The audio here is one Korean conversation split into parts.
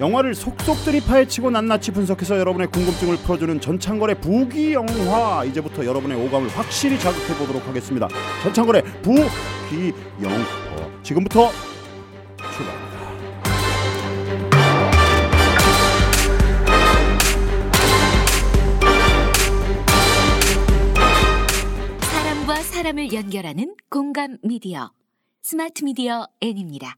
영화를 속속들이 파헤치고 낱낱이 분석해서 여러분의 궁금증을 풀어주는 전창걸의 부기 영화 이제부터 여러분의 오감을 확실히 자극해 보도록 하겠습니다. 전창걸의 부기 영화 지금부터 출발합니다. 사람과 사람을 연결하는 공감 미디어 스마트 미디어 N입니다.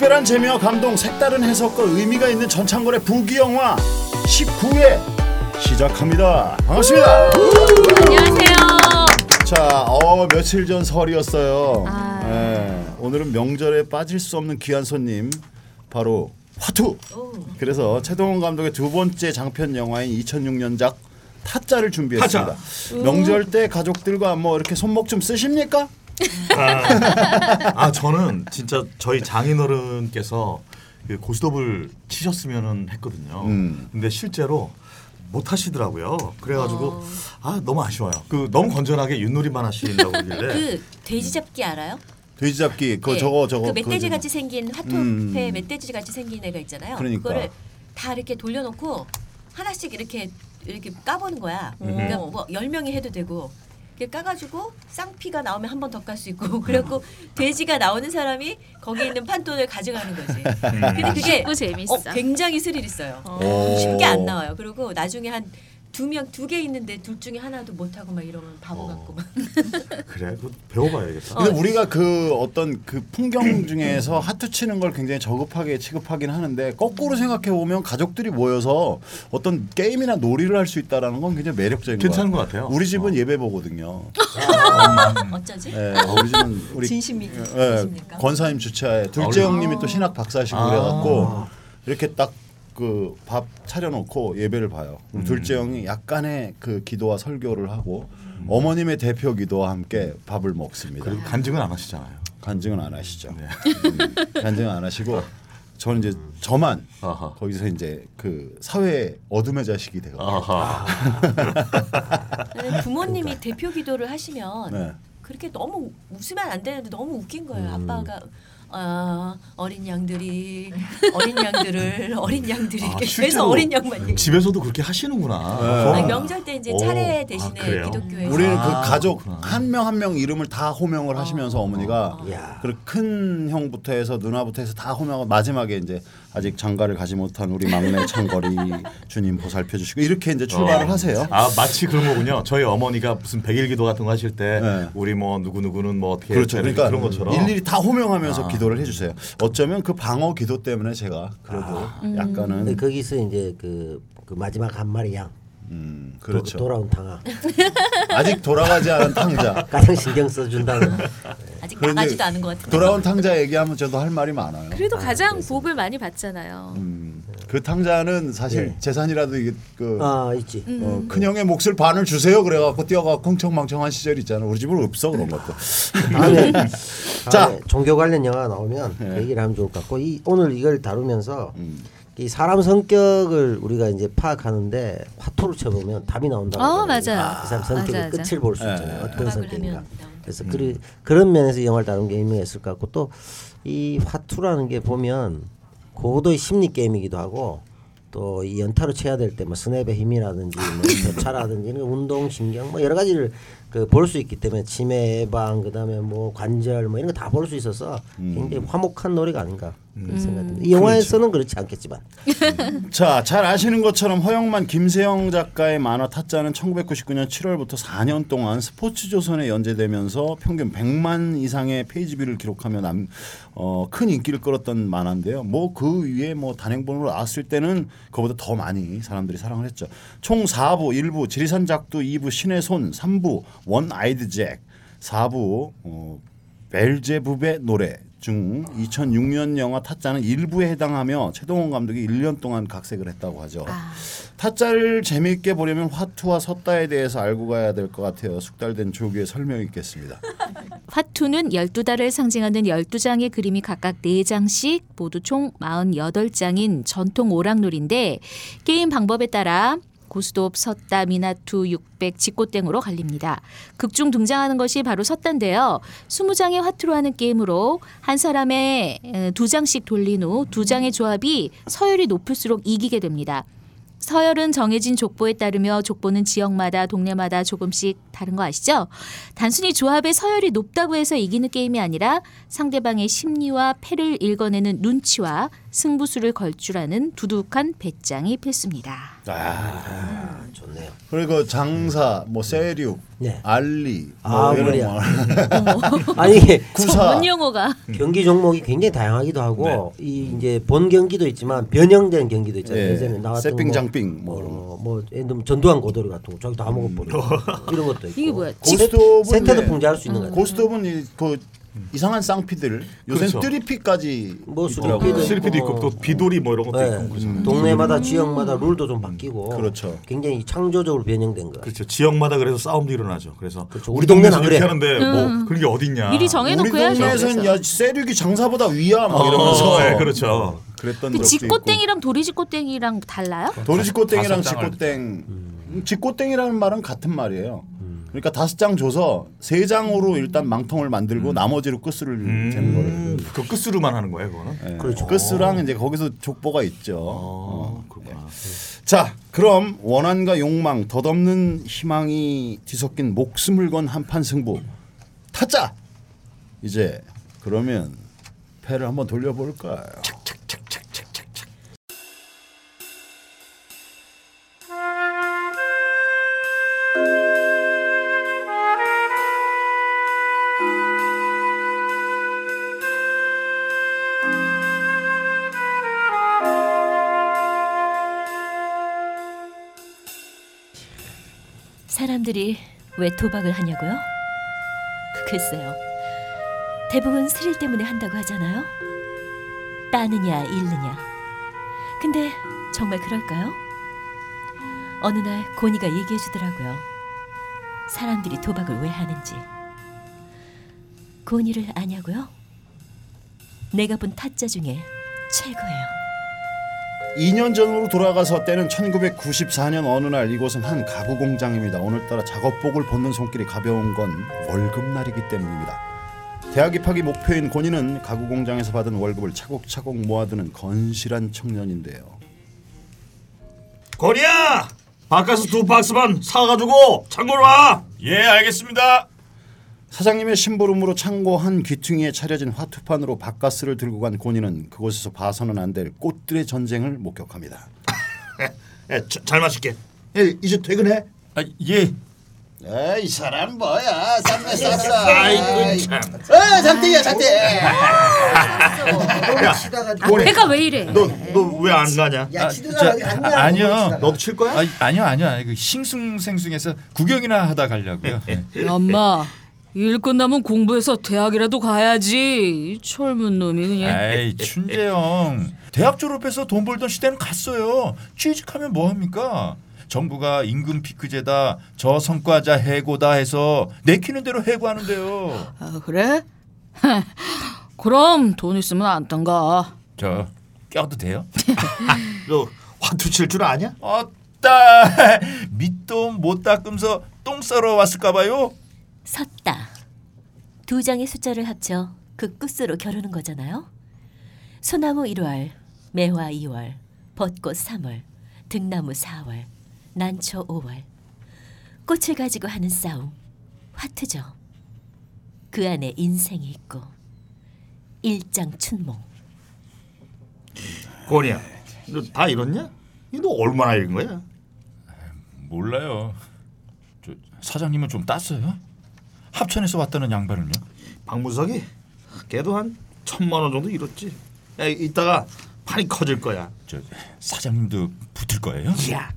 특별한 재미와 감동, 색다른 해석과 의미가 있는 전창걸의 부기 영화 19회 시작합니다. 반갑습니다. 안녕하세요. 자, 어 며칠 전 설이었어요. 아. 예, 오늘은 명절에 빠질 수 없는 귀한 손님 바로 화투. 그래서 최동원 감독의 두 번째 장편 영화인 2006년작 타짜를 준비했습니다. 명절 때 가족들과 뭐 이렇게 손목 좀 쓰십니까? 아 저는 진짜 저희 장인어른께서 그 고스톱을 치셨으면 했거든요. 음. 근데 실제로 못 하시더라고요. 그래가지고 어. 아 너무 아쉬워요. 그 너무 건전하게 윷놀이만 하신다고 그러길래 그 돼지 잡기 알아요? 돼지 잡기 그거 예. 저거 저거 그 멧돼지 같이 생긴 화투패 음. 멧돼지 같이 생긴 애가 있잖아요. 그러니까. 거를 다 이렇게 돌려놓고 하나씩 이렇게 이렇게 까보는 거야. 음. 그러니까 뭐 열 명이 해도 되고. 이렇게 까가지고 쌍피가 나오면 한 번 더 깔 수 있고 그래갖고 돼지가 나오는 사람이 거기 있는 판돈을 가져가는 거지. 근데 그게 재밌어. 어, 굉장히 스릴 있어요. 오. 쉽게 안 나와요. 그리고 나중에 한 두 명 두 개 있는데 둘 중에 하나도 못 하고 막 이러면 바보 어. 같고 막. 그래 그 배워봐야겠다. 근데 우리가 그 어떤 그 풍경 중에서 하트 치는 걸 굉장히 저급하게 취급하긴 하는데 거꾸로 생각해 보면 가족들이 모여서 어떤 게임이나 놀이를 할 수 있다라는 건 굉장히 매력적인 괜찮은 것것 같아요. 우리 집은 어. 예배 보거든요. 어쩌지? 예, 우리 집은 우리 진심 믿- 예, 믿으십니까? 권사님 주차에 둘째 아, 형님이 또 신학 박사시고 아. 그래갖고 이렇게 딱 그 밥 차려놓고 예배를 봐요. 그럼 둘째 형이 약간의 그 기도와 설교를 하고 어머님의 대표 기도와 함께 밥을 먹습니다. 그리고 간증은 안 하시잖아요. 간증은 안 하시죠. 네. 음, 간증은 안 하시고 저는 이제 저만 아하. 거기서 이제 그 사회 어둠의 자식이 되고. 나는 부모님이 대표 기도를 하시면 네. 그렇게 너무 웃으면 안 되는데 너무 웃긴 거예요. 아빠가 어, 어린 양들이 어린 양들을 어린 양들이 아, 계속 어린 양만 얘기. 집에서도 그렇게 하시는구나. 네. 아니, 명절 때 이제 오. 차례 아, 대신에 그래요? 기독교에서 우리는 아, 그 가족. 한 명 한 명 이름을 다 호명을 하시면서 어머니가 야. 그큰 형부터 해서 누나부터 해서 다 호명하고 마지막에 이제 아직 장가를 가지 못한 우리 막내 창거리 주님 보살펴 주시고 이렇게 이제 출발을 어. 하세요. 아 마치 그런 거군요. 저희 어머니가 무슨 백일 기도 같은 거 하실 때 네. 우리 뭐 누구 누구는 뭐 어떻게 그렇죠. 그러니까 그런 것처럼 일일이 다 호명하면서 아. 기도를 해주세요. 어쩌면 그 방어 기도 때문에 제가 그래도 약간은 근데 거기서 이제 그, 그 마지막 한 마리 양 음, 도- 그렇죠. 돌아온 탕아 아직 돌아가지 않은 탕자. 가장 신경 써준다는 아직 나가지도 않은 것 같은데. 돌아온 탕자 얘기하면 저도 할 말이 많아요. 그래도 가장 복을 많이 받잖아요. 음, 그 탕자는 사실 네. 재산이라도 이게 그 아 있지 어, 큰 형의 몫을 반을 주세요. 그래갖고 뛰어가고 흥청망청한 시절 있잖아. 우리 집은 없어 그런 것도. 다음에 자. 자 종교 관련 영화 나오면 네. 그 얘기를 하면 좋을 것 같고 이 오늘 이걸 다루면서 음. 이 사람 성격을 우리가 이제 파악하는데 화투를 쳐보면 답이 나온다고 어. 맞아요. 그 사람 성격의 맞아, 맞아. 끝을 볼수 네. 있잖아요. 어떤 파악을 성격인가. 그래서 그리, 그런 면에서 이 영화를 다룬 게 의미가 있을 것 같고 또 이 화투라는 게 보면 고도의 심리 게임이기도 하고 또 이 연타로 쳐야 될 때 뭐 스냅의 힘이라든지 뭐 교차라든지 이런 운동 신경 뭐 여러 가지를 그 볼 수 있기 때문에 치매 예방 그다음에 뭐 관절 뭐 이런 거 다 볼 수 있어서 굉장히 화목한 놀이가 아닌가 그런 생각입니다. 이 영화에서는 그렇지 않겠지만 자, 잘 아시는 것처럼 허영만 김세영 작가의 만화 타짜는 1999년 7월부터 4년 동안 스포츠조선에 연재되면서 평균 100만 이상의 page view를 기록하며 남, 어, 큰 인기를 끌었던 만화인데요. 뭐 그 위에 뭐 단행본으로 나왔을 때는 그보다 더 많이 사람들이 사랑을 했죠. 총 4부, 1부 지리산 작두, 2부 신의 손, 3부 원 아이드 잭, 4부 어, 벨제부의 노래 중 2006년 영화 타짜는 일부에 해당하며 최동원 감독이 1년 동안 각색을 했다고 하죠. 타짜를 재미있게 보려면 화투와 섰다에 대해서 알고 가야 될 것 같아요. 숙달된 조교의 설명이 있겠습니다. 화투는 12달을 상징하는 12장의 그림이 각각 4장씩 모두 총 48장인 전통 오락놀인데 게임 방법에 따라 고스톱, 섰다, 민화투, 육백, 짓고땡으로 갈립니다. 극중 등장하는 것이 바로 섰다인데요. 20장의 화투로 하는 게임으로 한 사람의 에, 두 장씩 돌린 후 두 장의 조합이 서열이 높을수록 이기게 됩니다. 서열은 정해진 족보에 따르며 족보는 지역마다 동네마다 조금씩 다른 거 아시죠? 단순히 조합의 서열이 높다고 해서 이기는 게임이 아니라 상대방의 심리와 패를 읽어내는 눈치와 승부수를 걸 줄 아는 두둑한 배짱이 필수입니다. 아, 좋네요. 그리고 장사, 뭐 세륙, 네. 알리, 아, 뭐 이런 머리야. 거. 아니 이게 구사. 전문 용어가 경기 종목이 굉장히 다양하기도 하고 이 이제 본 경기도 있지만 변형된 경기도 있잖아요. 예. 예전에 나왔던 세핑, 뭐, 장핑 뭐 이런 어, 뭐 예를 들면 전두환 고돌이 같은 거 저기 다 먹어버리고 이런 것도 있고 이게 뭐야? 고스톱은 세태도 네. 풍자할 수 있는 거 같아요. 고스톱은 이, 그 이상한 쌍피들 요새 그렇죠. 뜨리피까지 뭐 있더라고요. 실피도 있고 있고 또 비돌이 뭐 이런 것도 네. 있고 그죠. 동네마다 지역마다 룰도 좀 바뀌고 그렇죠. 굉장히 창조적으로 변형된 거. 그렇죠. 지역마다 그래서 싸움도 일어나죠. 그래서 그렇죠. 우리 동네는 안 이렇게 그래. 하는데 뭐 그런 게 어딨냐. 미리 정해놓고 우리 해야죠. 동네에서는 야 세륙이 장사보다 위야 막 이러면서 어, 네, 그렇죠. 그랬던 그 적도 직고땡이랑 도리직고땡이랑 달라요? 있고 도리직고땡이랑 다섯 장을 직고땡 음, 직고땡이라는 말은 같은 말이에요. 음. 그러니까 다섯 장 줘서 세 장으로 일단 망통을 만들고 나머지로 끝수를 재는 거예요. 음, 그 끝으로만 하는 거예요, 그거는. 예. 그렇죠. 끝수랑 이제 거기서 족보가 있죠. 어, 그렇구나. 자, 그럼 원한과 욕망, 덧없는 희망이 뒤섞인 목숨을 건 한판 승부. 타짜. 이제 그러면 패를 한번 돌려볼까요? 사람들이 왜 도박을 하냐고요? 글쎄요. 대부분 스릴 때문에 한다고 하잖아요. 따느냐 잃느냐. 근데 정말 그럴까요? 어느 날 고니가 얘기해 주더라고요. 사람들이 도박을 왜 하는지. 고니를 아냐고요? 내가 본 타짜 중에 최고예요. 2년 전으로 돌아가서 때는 1994년 어느 날 이곳은 한 가구 공장입니다. 오늘따라 작업복을 벗는 손길이 가벼운 건 월급날이기 때문입니다. 대학 입학이 목표인 고니는 가구 공장에서 받은 월급을 차곡차곡 모아두는 건실한 청년인데요. 거리야! 바카스 두 박스만 사가지고 창고로 와! 예, 알겠습니다. 사장님의 심부름으로 창고 한 귀퉁이에 차려진 화투판으로 바카스를 들고 간 고니는 그곳에서 봐서는 안 될 꽃들의 전쟁을 목격합니다. 예, 자, 잘 마실게. 예, 이제 퇴근해. 아, 예. 에이 사람 뭐야 쌈매 쌌어 아이고 참. 어 장대야 장대 야, 고리, 배가 왜 이래? 너너 왜 안 가냐? 야, 아, 치드가 저, 안 아, 아니요. 너도 칠 거야? 아, 아니요, 아니요. 그 싱숭생숭해서 구경이나 하다 가려고요. 예. 엄마 일 끝나면 공부해서 대학이라도 가야지. 이 젊은 놈이 그냥. 아이, 춘재형. 대학 졸업해서 돈 벌던 시대는 갔어요. 취직하면 뭐 합니까? 정부가 임금 피크제다, 저 성과자 해고다 해서 내키는 대로 해고하는데요. 아 그래? 그럼 돈 있으면 안 딴가. 저 껴도 돼요? 너 화투 칠 줄 아냐? 어따 밑돈 못 닦으면서 똥 싸러 왔을까 봐요. 섰다. 두 장의 숫자를 합쳐 그 끝으로 겨루는 거잖아요. 소나무 1월, 매화 2월, 벚꽃 3월, 등나무 4월, 난초 5월. 꽃을 가지고 하는 싸움, 화투죠. 그 안에 인생이 있고 일장춘몽. 고리야, 너다 잃었냐? 너 얼마나 잃은 거야? 몰라요. 저 사장님은 좀 땄어요? 합천에서 왔다는 양반은요? 박문석이 걔도 한 천만 원 정도 잃었지. 야, 이따가 판이 커질 거야. 저 사장님도 붙을 거예요? 야,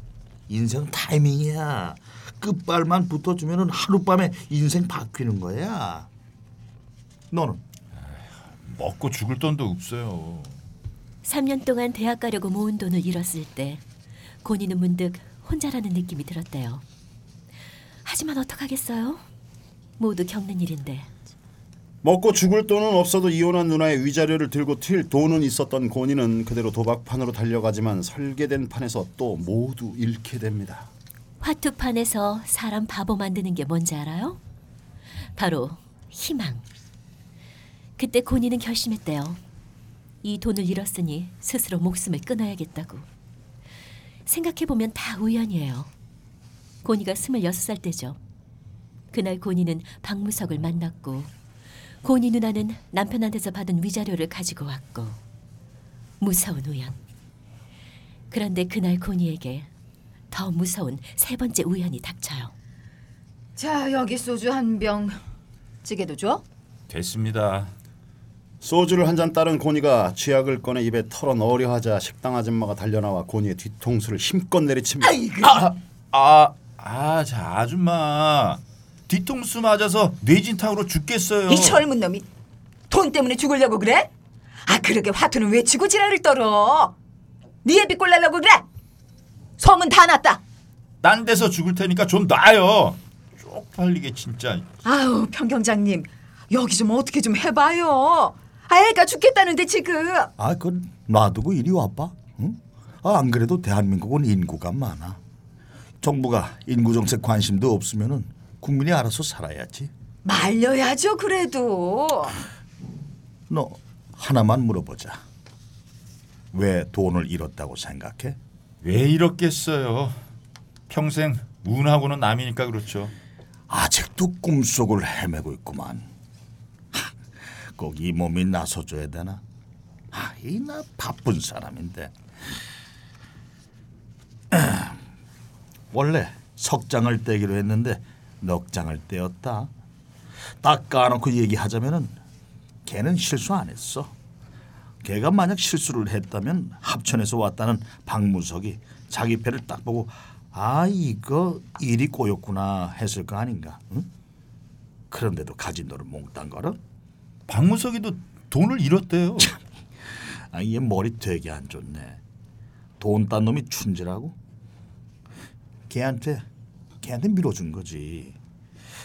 인생 타이밍이야. 끝발만 붙어주면은 하룻밤에 인생 바뀌는 거야. 너는 먹고 죽을 돈도 없어요. 3년 동안 대학 가려고 모은 돈을 잃었을 때 고니는 문득 혼자라는 느낌이 들었대요. 하지만 어떡하겠어요? 모두 겪는 일인데 먹고 죽을 돈은 없어도 이혼한 누나의 위자료를 들고 튈 돈은 있었던 고니는 그대로 도박판으로 달려가지만 설계된 판에서 또 모두 잃게 됩니다. 화투판에서 사람 바보 만드는 게 뭔지 알아요? 바로 희망. 그때 고니는 결심했대요. 이 돈을 잃었으니 스스로 목숨을 끊어야겠다고. 생각해보면 다 우연이에요. 고니가 스물여섯 살 때죠. 그날 고니는 박무석을 만났고 고니 누나는 남편한테서 받은 위자료를 가지고 왔고 무서운 우연. 그런데 그날 고니에게 더 무서운 세 번째 우연이 닥쳐요. 자 여기 소주 한 병. 찌개도 줘? 됐습니다. 소주를 한 잔 따른 고니가 쥐약을 꺼내 입에 털어 넣으려 하자 식당 아줌마가 달려나와 고니의 뒤통수를 힘껏 내리칩니다. 아, 아, 자 아줌마 뒤통수 맞아서 뇌진탕으로 죽겠어요. 이 젊은 놈이 돈 때문에 죽으려고 그래? 아 그러게 화투는 왜 지고 지랄을 떨어? 네 애비 꼴내려고 그래? 소문 다 났다. 딴 데서 죽을 테니까 좀 놔요. 쪽팔리게 진짜. 아우 평경장님 여기 좀 어떻게 좀 해봐요. 아 애가 죽겠다는데 지금. 아, 그건 놔두고 이리 와봐. 응? 아, 안 그래도 대한민국은 인구가 많아. 정부가 인구 정책 관심도 없으면은 국민이 알아서 살아야지. 말려야죠 그래도. 너 하나만 물어보자. 왜 돈을 잃었다고 생각해? 왜 이렇겠어요? 평생 운하고는 남이니까 그렇죠. 아직도 꿈속을 헤매고 있구만. 하, 꼭이 몸이 나서줘야 되나? 아, 이 나 바쁜 사람인데. 원래 석장을 떼기로 했는데 넉 장을 떼었다. 딱 까놓고 얘기하자면은 걔는 실수 안 했어. 걔가 만약 실수를 했다면 합천에서 왔다는 박무석이 자기 패를 딱 보고 아 이거 일이 꼬였구나 했을 거 아닌가? 응? 그런데도 가진 너를 몽땅 걸어? 박무석이도 돈을 잃었대요. 아, 얘 머리 되게 안 좋네. 돈 딴 놈이 춘지라고? 걔한테 걔한테 밀어준 거지.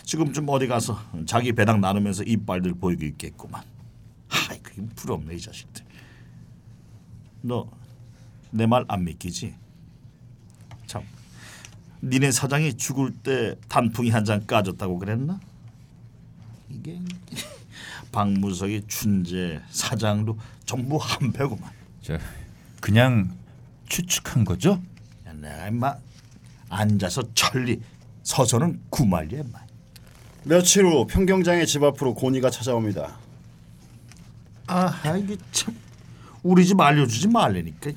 지금 좀 어디 가서 자기 배당 나누면서 이빨들 보이고 있겠구만. 아이 그게 부럽네 이 자식들. 너 내 말 안 믿기지? 참, 니네 사장이 죽을 때 단풍이 한 장 까졌다고 그랬나? 이게 박무석이 춘재 사장도 전부 한 배구만. 저 그냥 추측한 거죠? 야, 내가 임마 앉아서 천리 서서는 구말리야 임마. 며칠 후 평경장의 집 앞으로 고니가 찾아옵니다. 아 이게 참 우리 집 알려주지 말래니까.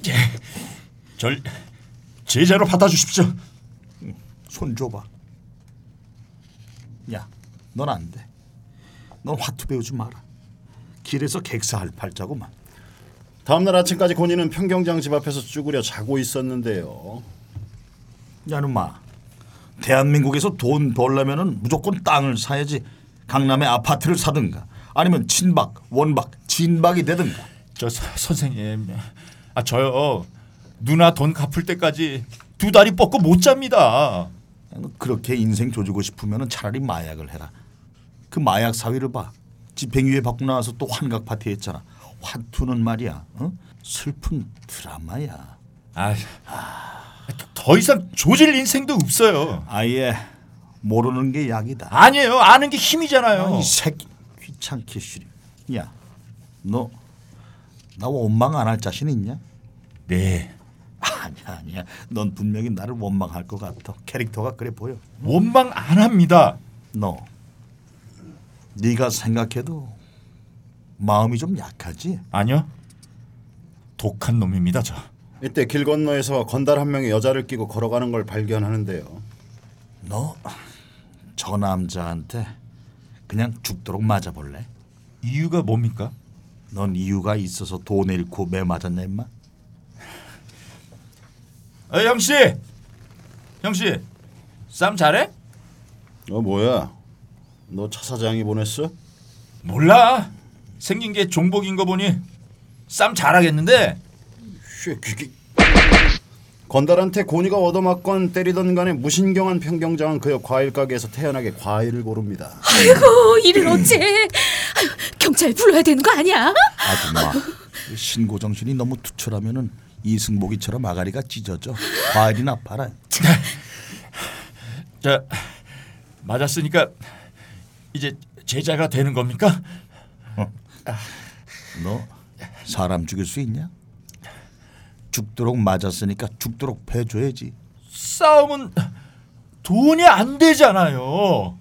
절 제자로 받아주십시오. 손 줘봐. 야, 넌 안 돼. 넌 화투 배우지 마라. 길에서 객사할 팔자고만. 다음날 아침까지 고니는 평경장 집 앞에서 쭈그려 자고 있었는데요. 야, 누마. 대한민국에서 돈 벌려면은 무조건 땅을 사야지. 강남에 아파트를 사든가 아니면 친박, 원박, 진박이 되든가. 저 서- 선생님, 아 저요 누나 돈 갚을 때까지 두 다리 뻗고 못 잡니다. 너 그렇게 인생 조지고 싶으면 차라리 마약을 해라. 그 마약 사위를 봐. 집행유예 받고 나와서 또 환각 파티 했잖아. 화투는 말이야. 어? 슬픈 드라마야. 아, 더 이상 조질 인생도 없어요. 아예 모르는 게 약이다. 아니에요, 아는 게 힘이잖아요. 아, 이 새끼 귀찮게 시리. 야, 너 나 원망 안 할 자신 있냐? 네, 아니야 아니야. 넌 분명히 나를 원망할 것 같아. 캐릭터가 그래 보여. 원망 안 합니다. 너 네가 생각해도 마음이 좀 약하지? 아니요, 독한 놈입니다 저. 이때 길 건너에서 건달 한 명이 여자를 끼고 걸어가는 걸 발견하는데요. 너 저 남자한테 그냥 죽도록 맞아볼래? 이유가 뭡니까? 넌 이유가 있어서 돈 잃고 매 맞았냐 임마? 아, 형 씨, 형 씨, 싸움 잘해? 어 뭐야? 너 차 사장이 보냈어? 몰라. 생긴 게 종복인 거 보니 싸움 잘하겠는데. 건달한테 고니가 얻어맞건 때리던 간에 무신경한 평경장은 그여 과일 가게에서 태연하게 과일을 고릅니다. 아이고 이를 어째? 경찰 불러야 되는 거 아니야? 아줌마 신고 정신이 너무 투철하면은 이승복이처럼 아가리가 찢어져 과일이나 팔아. 자 맞았으니까 이제 제자가 되는 겁니까? 너 사람 죽일 수 있냐? 죽도록 맞았으니까 죽도록 패줘야지. 싸움은 돈이 안 되잖아요.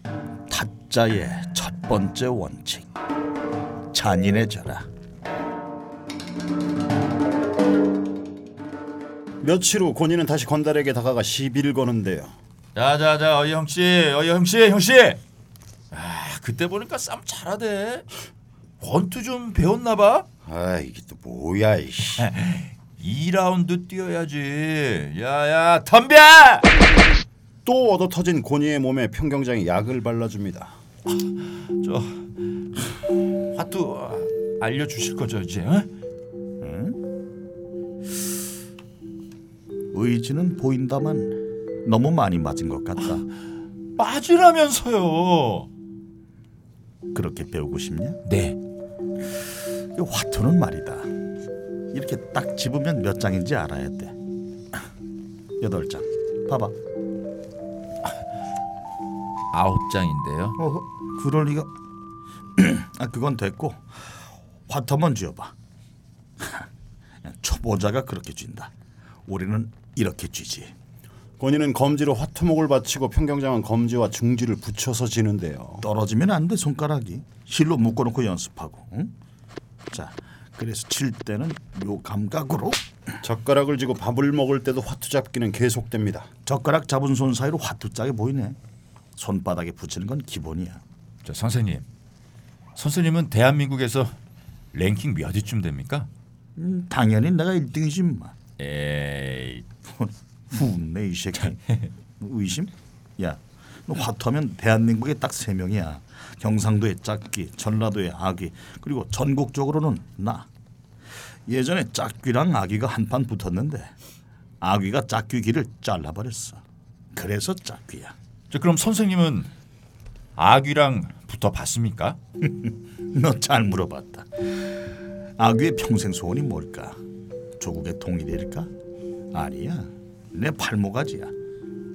타짜의 첫 번째 원칙 잔인해져라. 며칠 후 권희는 다시 건달에게 다가가 시비를 거는데요. 자자자 어이 형씨 어이 형씨 형씨. 아 그때 보니까 싸움 잘하대. 권투 좀 배웠나 봐. 아 이게 또 뭐야 이씨. 2라운드 뛰어야지. 야야 덤벼! 또 얻어 터진 권희의 몸에 평경장이 약을 발라줍니다. 저 화투 알려주실 거죠 이제? 어? 의지는 보인다만 너무 많이 맞은 것 같다. 빠지라면서요. 그렇게 배우고 싶냐? 네. 이 화투는 말이다. 이렇게 딱 집으면 몇 장인지 알아야 돼. 여덟 장. 봐봐. 아홉 장인데요. 어, 그럴 리가. 아, 그건 됐고 한번 쥐어봐. 초보자가 그렇게 쥔다. 우리는 이렇게 쥐지. 권희는 검지로 화투목을 받치고 평경장은 검지와 중지를 붙여서 지는데요. 떨어지면 안 돼 손가락이. 실로 묶어놓고 연습하고. 응? 자, 그래서 칠 때는 요 감각으로 젓가락을 쥐고 밥을 먹을 때도 화투 잡기는 계속됩니다. 젓가락 잡은 손 사이로 화투짝이 보이네. 손바닥에 붙이는 건 기본이야. 저 선생님. 선생님은 대한민국에서 랭킹 몇 위쯤 됩니까? 음, 당연히 내가 1등이지 마. 에이 후네 이 새끼. 의심? 야, 너 화투하면 대한민국에 딱 세 명이야. 경상도의 짝귀, 전라도의 아귀, 그리고 전국적으로는 나. 예전에 짝귀랑 아귀가 한판 붙었는데 아귀가 짝귀 귀를 잘라버렸어. 그래서 짝귀야. 저 그럼 선생님은 아귀랑 붙어 봤습니까? 너 잘 물어봤다. 아귀의 평생 소원이 뭘까? 조국의 통일일까? 아니야. 내 팔모가지야.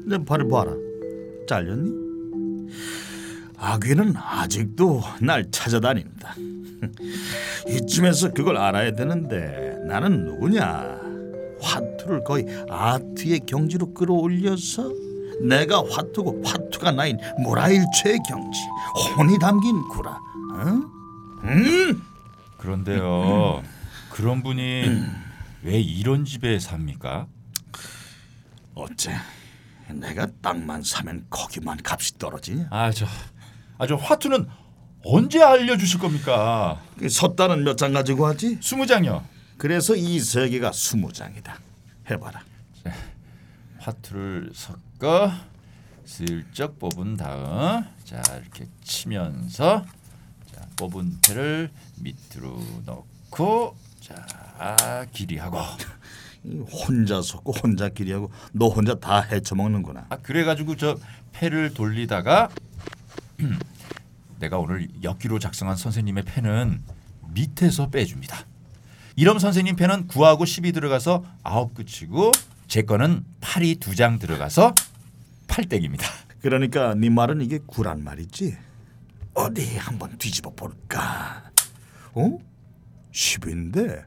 내 팔을 봐라. 잘렸니? 아귀는 아직도 날 찾아다닌다. 이쯤에서 그걸 알아야 되는데 나는 누구냐? 화투를 거의 아트의 경지로 끌어올려서 내가 화투고 화투가 나인 모라일체의 경지 혼이 담긴 구라. 응? 음? 그런데요. 그런 분이 왜 이런 집에 삽니까? 어째 내가 땅만 사면 거기만 값이 떨어지냐? 아저 아저 화투는 언제 알려주실 겁니까? 그 섰다는 몇 장 가지고 하지? 스무 장요. 그래서 이세 개가 스무 장이다. 해봐라. 화투를 섞어 슬쩍 뽑은 다음 자 이렇게 치면서 자 뽑은 패를 밑으로 넣고 자 길이하고 이 혼자 섰고 혼자 끼리하고 너 혼자 다 헤쳐먹는구나. 아 그래가지고 저 패를 돌리다가 내가 오늘 엽기로 작성한 선생님의 패는 밑에서 빼줍니다. 이럼 선생님 패는 9하고 10이 들어가서 9 끝이고 제 거는 8이 두장 들어가서 8땡입니다. 그러니까 네 말은 이게 구란 말이지. 어디 한번 뒤집어 볼까? 어? 10인데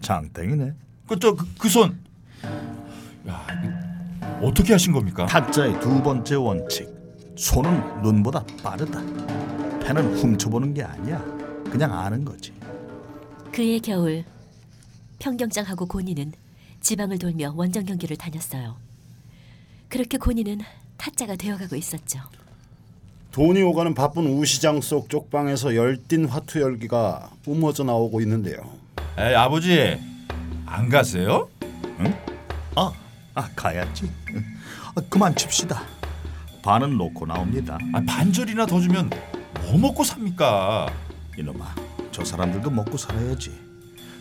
장땡이네. 그저그 손. 야 어떻게 하신 겁니까? 타짜의 두 번째 원칙. 손은 눈보다 빠르다. 패는 훔쳐보는 게 아니야. 그냥 아는 거지. 그해 겨울 평경장하고 고니는 지방을 돌며 원정 경기를 다녔어요. 그렇게 고니는 타짜가 되어가고 있었죠. 돈이 오가는 바쁜 우시장 속 쪽방에서 열띤 화투 열기가 뿜어져 나오고 있는데요. 에이 아버지 안 가세요? 아, 아 가야지. 아, 그만 칩시다. 반은 놓고 나옵니다. 아 반절이나 더 주면 뭐 먹고 삽니까? 이놈아, 저 사람들도 먹고 살아야지.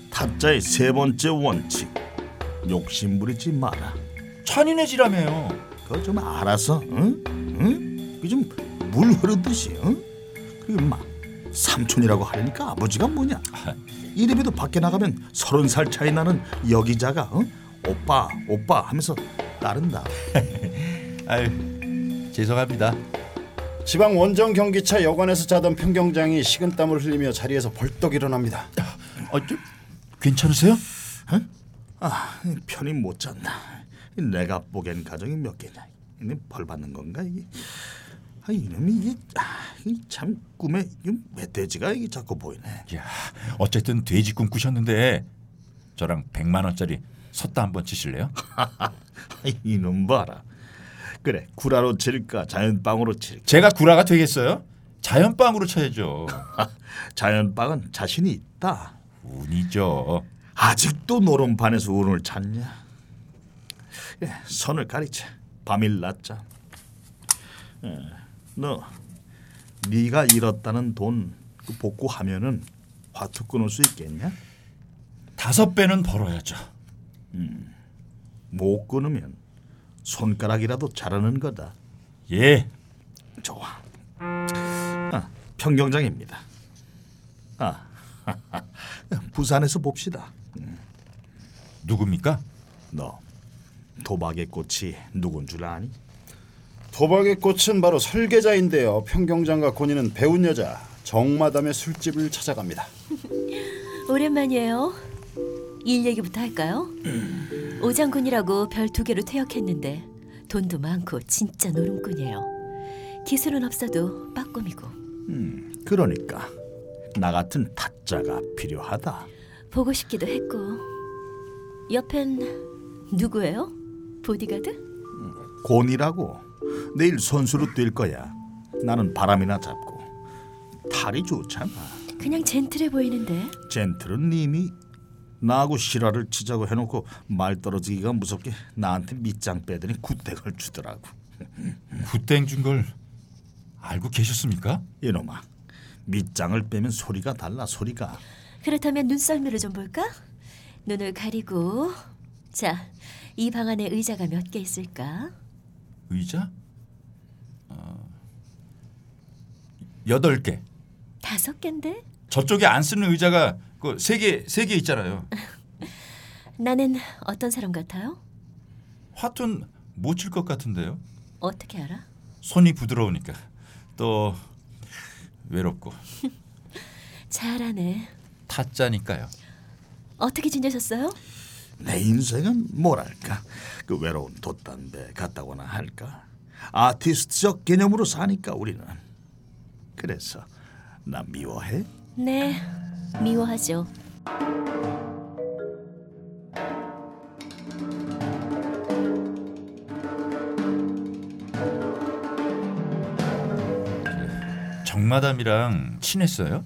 타짜의 세 번째 원칙. 욕심 부리지 마라. 잔인해지라며요. 그거 좀 알아서, 응? 응? 그좀 물 흐르듯이, 응? 그리고 마, 삼촌이라고 하려니까 아버지가 뭐냐? 이름에도 밖에 나가면 서른 살 차이 나는 여기자가 어? 오빠 오빠 하면서 따른다. 아유 죄송합니다. 지방 원정 경기차 여관에서 자던 평경장이 식은땀을 흘리며 자리에서 벌떡 일어납니다. 어, 저, 괜찮으세요? 아 편히 못 잤나? 내가 보기엔 가정이 몇 개냐? 이벌 받는 건가 이게? 아 이놈이 이게 아, 이참 꿈에 이 멧돼지가 이게 자꾸 보이네. 야 어쨌든 돼지 꿈 꾸셨는데 저랑 100만 원짜리 섰다 한번 치실래요? 이놈 봐라. 그래 구라로 칠까 자연빵으로 칠까? 제가 구라가 되겠어요? 자연빵으로 쳐야죠. 자연빵은 자신이 있다. 운이죠. 아직도 노름판에서 운을 찾냐? 예, 선을 가리자. 밤일 낮자. 예, 너 네가 잃었다는 돈그 복구하면은 화투 끊을 수 있겠냐? 다섯 배는 벌어야죠. 못 끊으면 손가락이라도 자르는 거다. 예. 좋아. 아, 평경장입니다. 아, 부산에서 봅시다. 누굽니까? 너 도박의 꽃이 누군 줄 아니? 도박의 꽃은 바로 설계자인데요. 평경장과 고니는 배운 여자 정마담의 술집을 찾아갑니다. 오랜만이에요. 일 얘기부터 할까요? 오장군이라고 별 두 개로 퇴역했는데 돈도 많고 진짜 노름꾼이에요. 기술은 없어도 빠꼼이고 그러니까 나 같은 타짜가 필요하다. 보고 싶기도 했고 옆엔 누구예요? 보디가드? 곤이라고 내일 선수로 뛸 거야. 나는 바람이나 잡고 탈이 좋잖아. 그냥 젠틀해 보이는데 젠틀은 이미 나하고 실화를 치자고 해놓고 말 떨어지기가 무섭게 나한테 밑장 빼더니 굿대걸 주더라고. 굿땡 준 걸 알고 계셨습니까? 이놈아 밑장을 빼면 소리가 달라 소리가. 그렇다면 눈썰미를 좀 볼까? 눈을 가리고 자, 이 방 안에 의자가 몇 개 있을까? 의자? 어, 여덟 개. 다섯 개인데? 저쪽에 안 쓰는 의자가 그세개세 개 있잖아요. 나는 어떤 사람 같아요? 화투는 못 칠 것 같은데요. 어떻게 알아? 손이 부드러우니까 또 외롭고 잘하네. 타짜니까요. 어떻게 지내셨어요? 내 인생은 뭐랄까 그 외로운 돛담배 같다고나 할까 아티스트적 개념으로 사니까 우리는 그래서 나 미워해? 네, 미워하죠. 정마담이랑 친했어요?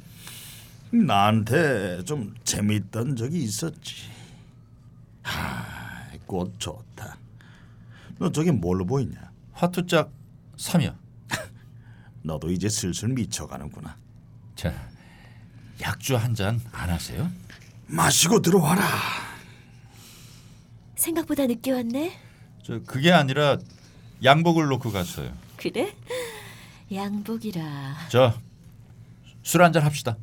나한테 좀 재밌던 적이 있었지 하 꽃 좋다 너 저게 뭘로 보이냐 화투짝 3이요. 너도 이제 슬슬 미쳐가는구나 자, 약주 한 잔 안 하세요? 마시고 들어와라 생각보다 늦게 왔네. 저 그게 아니라 양복을 놓고 갔어요. 그래? 양복이라. 저 술 한 잔 합시다.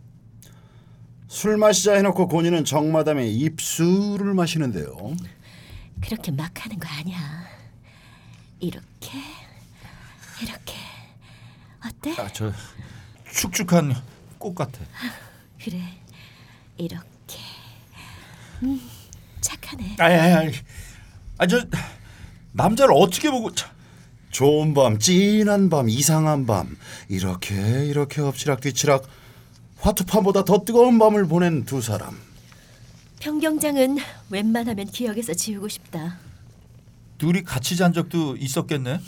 술 마시자 해놓고 고니는 정마담의 입술을 마시는데요. 그렇게 막 하는 거 아니야. 이렇게 이렇게 어때? 아, 저 축축한 꽃 같아. 그래 이렇게 음 착하네. 아야야, 아저 남자를 어떻게 보고 참, 좋은 밤, 진한 밤, 이상한 밤 이렇게 이렇게 엎치락뒤치락 화투판보다 더 뜨거운 밤을 보낸 두 사람. 평경장은 웬만하면 기억에서 지우고 싶다. 둘이 같이 잔 적도 있었겠네.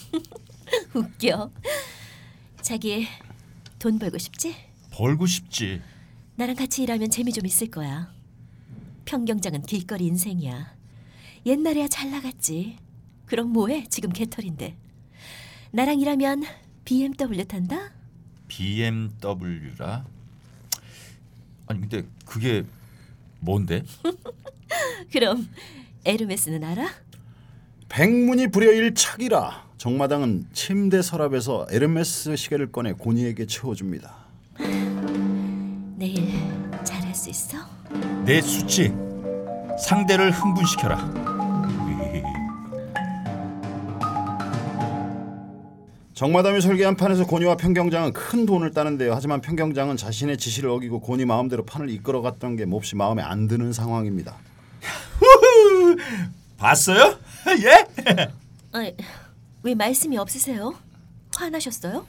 웃겨. 자기 돈 벌고 싶지? 벌고 싶지. 나랑 같이 일하면 재미 좀 있을 거야. 평경장은 길거리 인생이야. 옛날에야 잘 나갔지. 그럼 뭐해? 지금 개털인데. 나랑 일하면 BMW 탄다? BMW라. 아니 근데 그게 뭔데? 그럼 에르메스는 알아? 백문이 불여일 착이라 정마당은 침대 서랍에서 에르메스 시계를 꺼내 고니에게 채워줍니다. 내일 잘할 수 있어? 내 수치 상대를 흥분시켜라. 정마담이 설계한 판에서 고니와 평경장은 큰 돈을 따는데요. 하지만 평경장은 자신의 지시를 어기고 고니 마음대로 판을 이끌어갔던 게 몹시 마음에 안 드는 상황입니다. 봤어요? 예? 아니, 왜 말씀이 없으세요? 화나셨어요?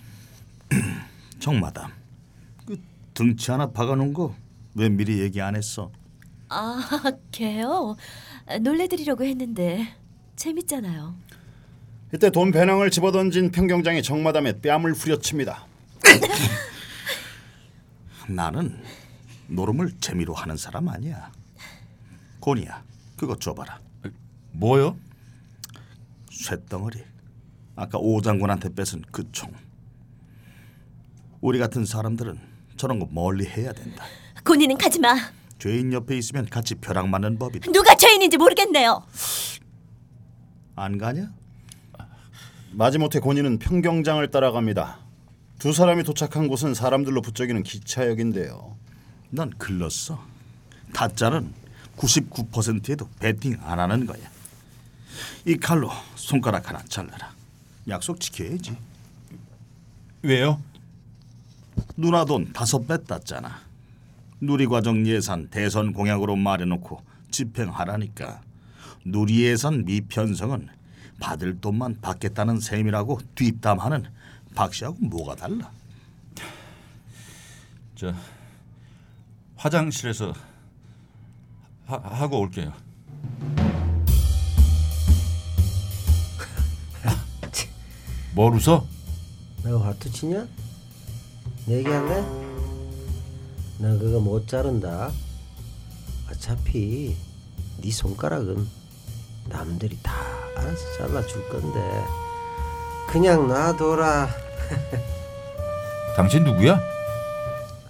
정마담. 그 등치 하나 박아놓은 거 왜 미리 얘기 안 했어? 아, 걔요? 놀래드리려고 했는데 재밌잖아요. 이때 돈 배낭을 집어던진 평경장이 정마담의 뺨을 후려칩니다. 나는 노름을 재미로 하는 사람 아니야. 고니야, 그거 줘봐라. 뭐요? 쇳덩어리. 아까 오 장군한테 뺏은 그 총. 우리 같은 사람들은 저런 거 멀리 해야 된다. 고니는 가지 마. 죄인 옆에 있으면 같이 벼락 맞는 법이다. 누가 죄인인지 모르겠네요. 안 가냐? 마지못해 고니는 평경장을 따라갑니다. 두 사람이 도착한 곳은 사람들로 부쩍이는 기차역인데요. 넌 글렀어. 타짜는 99%에도 배팅 안 하는 거야. 이 칼로 손가락 하나 잘라라. 약속 지켜야지. 왜요? 누나 돈 다섯 배 땄잖아. 누리과정 예산 대선 공약으로 말해놓고 집행하라니까. 누리 예산 미편성은 받을 돈만 받겠다는 셈이라고 뒷담하는 박 씨하고 뭐가 달라? 저 화장실에서 하, 하고 올게요. 뭘 웃어? 내가 화투 치냐? 내기할래? 나 그거 못 자른다. 어차피 네 손가락은 남들이 다 알아서 잘라줄 건데 그냥 놔둬라. 당신 누구야?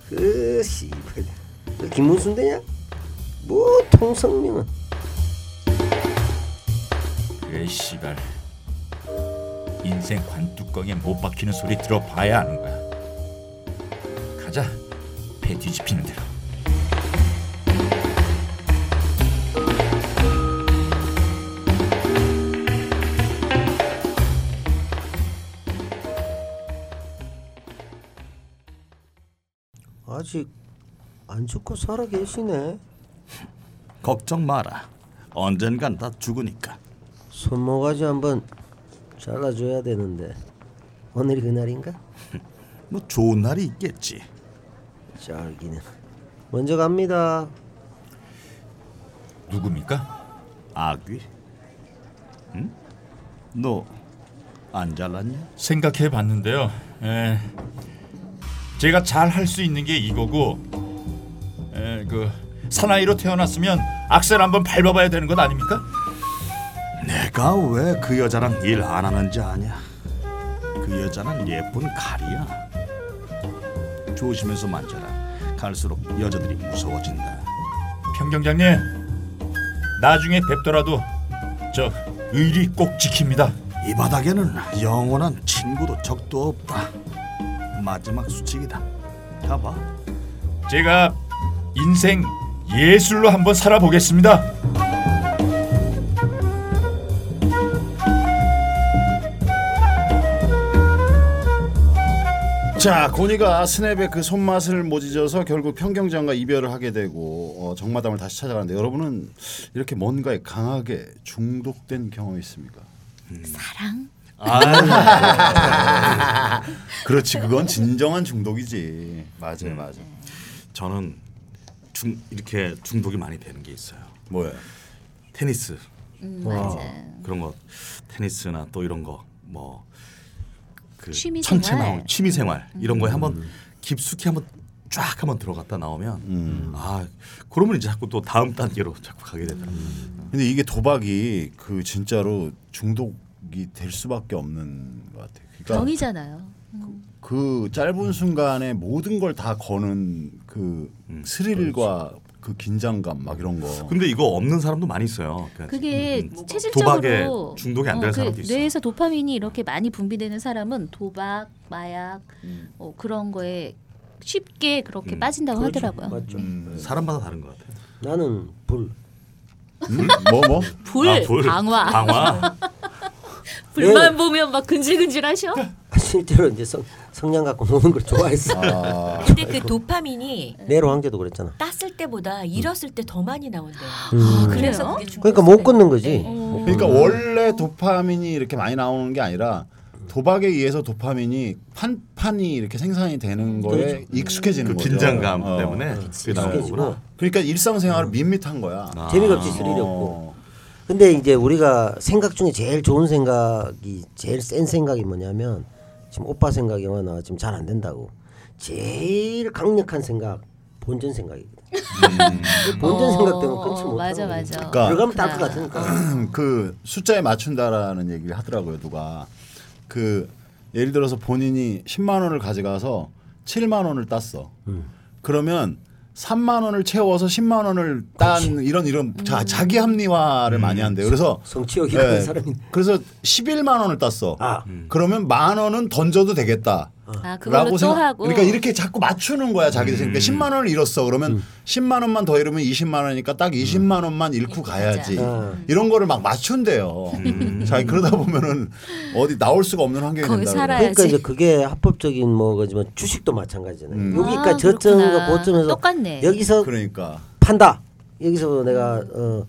그 씨발, 그 김문순대냐? 뭐 통성명은 그래 씨발 인생 관뚜껑에 못 박히는 소리 들어봐야 아는 거야. 가자 배 뒤집히는 대로. 아직 안 죽고 살아 계시네. 걱정 마라. 언젠간 다 죽으니까. 손모가지 한번 잘라줘야 되는데 오늘이 그날인가? 뭐 좋은 날이 있겠지. 짤기는 먼저 갑니다. 누굽니까? 아귀. 응? 너 안 잘랐냐? 생각해 봤는데요. 에, 제가 잘 할 수 있는 게 이거고, 에, 그 사나이로 태어났으면 악셀 한번 밟아봐야 되는 것 아닙니까? 내가 왜 그 여자랑 일 안 하는지 아냐? 그 여자는 예쁜 칼이야. 조심해서 만져라. 갈수록 여자들이 무서워진다. 평경장님, 나중에 뵙더라도 저 의리 꼭 지킵니다. 이 바닥에는 영원한 친구도 적도 없다. 마지막 수칙이다. 가봐. 제가 인생 예술로 한번 살아보겠습니다. 자, 고니가 스냅의 그 손맛을 못 잊어서 결국 평경장과 이별을 하게 되고 어, 정마담을 다시 찾아가는데 여러분은 이렇게 뭔가에 강하게 중독된 경험이 있습니까? 사랑? 그렇지, 그건 진정한 중독이지. 맞아요, 맞아. 저는 중 이렇게 중독이 많이 되는 게 있어요. 뭐야? 테니스 맞아. 그런 거 테니스나 또 이런 거 뭐 그 취미 천체 생활. 나올 취미 생활 이런 거에 한번 깊숙이 한번 쫙 한번 들어갔다 나오면 아 그러면 이제 자꾸 또 다음 단계로 자꾸 가게 되더라고요. 근데 이게 도박이 그 진짜로 중독이 될 수밖에 없는 것 같아요. 그러니까 병이잖아요. 그 짧은 순간에 모든 걸 다 거는 그 스릴과 그 긴장감 막 이런 거. 근데 이거 없는 사람도 많이 있어요. 그러니까 그게 음, 체질적으로 도박에 중독이 안 되는 그 사람도 있어요. 뇌에서 도파민이 이렇게 많이 분비되는 사람은 도박, 마약 음. 어, 그런 거에 쉽게 그렇게 빠진다고 하더라고요. 맞죠. 사람마다 다른 것 같아요. 나는 불. 뭐 뭐? 불, 아, 불. 방화. 방화. 불만 보면 막 근질근질 하셔. 실제로 이제 성, 성냥 갖고 노는 걸 좋아했어. 아, 근데 그 도파민이 네로 한개도 그랬잖아. 땄을 때보다 잃었을 때 더 많이 나온대요. 음. 그래서 그게 그러니까 못 끊는 거지. 그러니까 원래 도파민이 이렇게 많이 나오는 게 아니라 도박에 의해서 도파민이 판 판이 이렇게 생산이 되는 거에 익숙해지는 그 거죠. 긴장감 어. 때문에 그게 나오는. 거구나. 그러니까 일상생활은 밋밋한 거야. 아. 재미가 없지 스릴이 없고. 어. 근데 이제 우리가 생각 중에 제일 좋은 생각이 제일 센 생각이 뭐냐면 지금 오빠 생각 영화 나와 지금 잘 안 된다고. 제일 강력한 생각 본전 생각이거든. 그 본전 생각 때문에 끊지 어, 못하고. 맞아 맞아. 그러니까 들어가면 딸것 같으니까. 그 숫자에 맞춘다라는 얘기를 하더라고요 누가 그 예를 들어서 본인이 10만 원을 가져가서 7만 원을 땄어 그러면 3만 원을 채워서 10만 원을 딴 이런 이런 자, 자기 합리화를 많이 한대요. 그래서 성취욕이 예, 있는 사람이. 그래서 11만 원을 땄어. 아. 그러면 만 원은 던져도 되겠다 아 그걸로 또 생각- 하고. 그러니까 이렇게 자꾸 맞추는 거야 자기들 생각. 그러니까 10만 원을 잃었어. 그러면 음. 10만 원만 더 잃으면 20만 원이니까 딱 20만 원만 잃고 가야지. 음. 이런 거를 막 맞춘대요. 자기 그러다 보면은 어디 나올 수가 없는 환경이 거기 된다. 살아야- 그러니까. 이제 그게 합법적인 뭐 거지만 주식도 마찬가지잖아요. 음. 여기가 아, 저점과 그렇구나. 고점에서 똑같네. 여기서 그러니까 판다. 여기서 내가 어,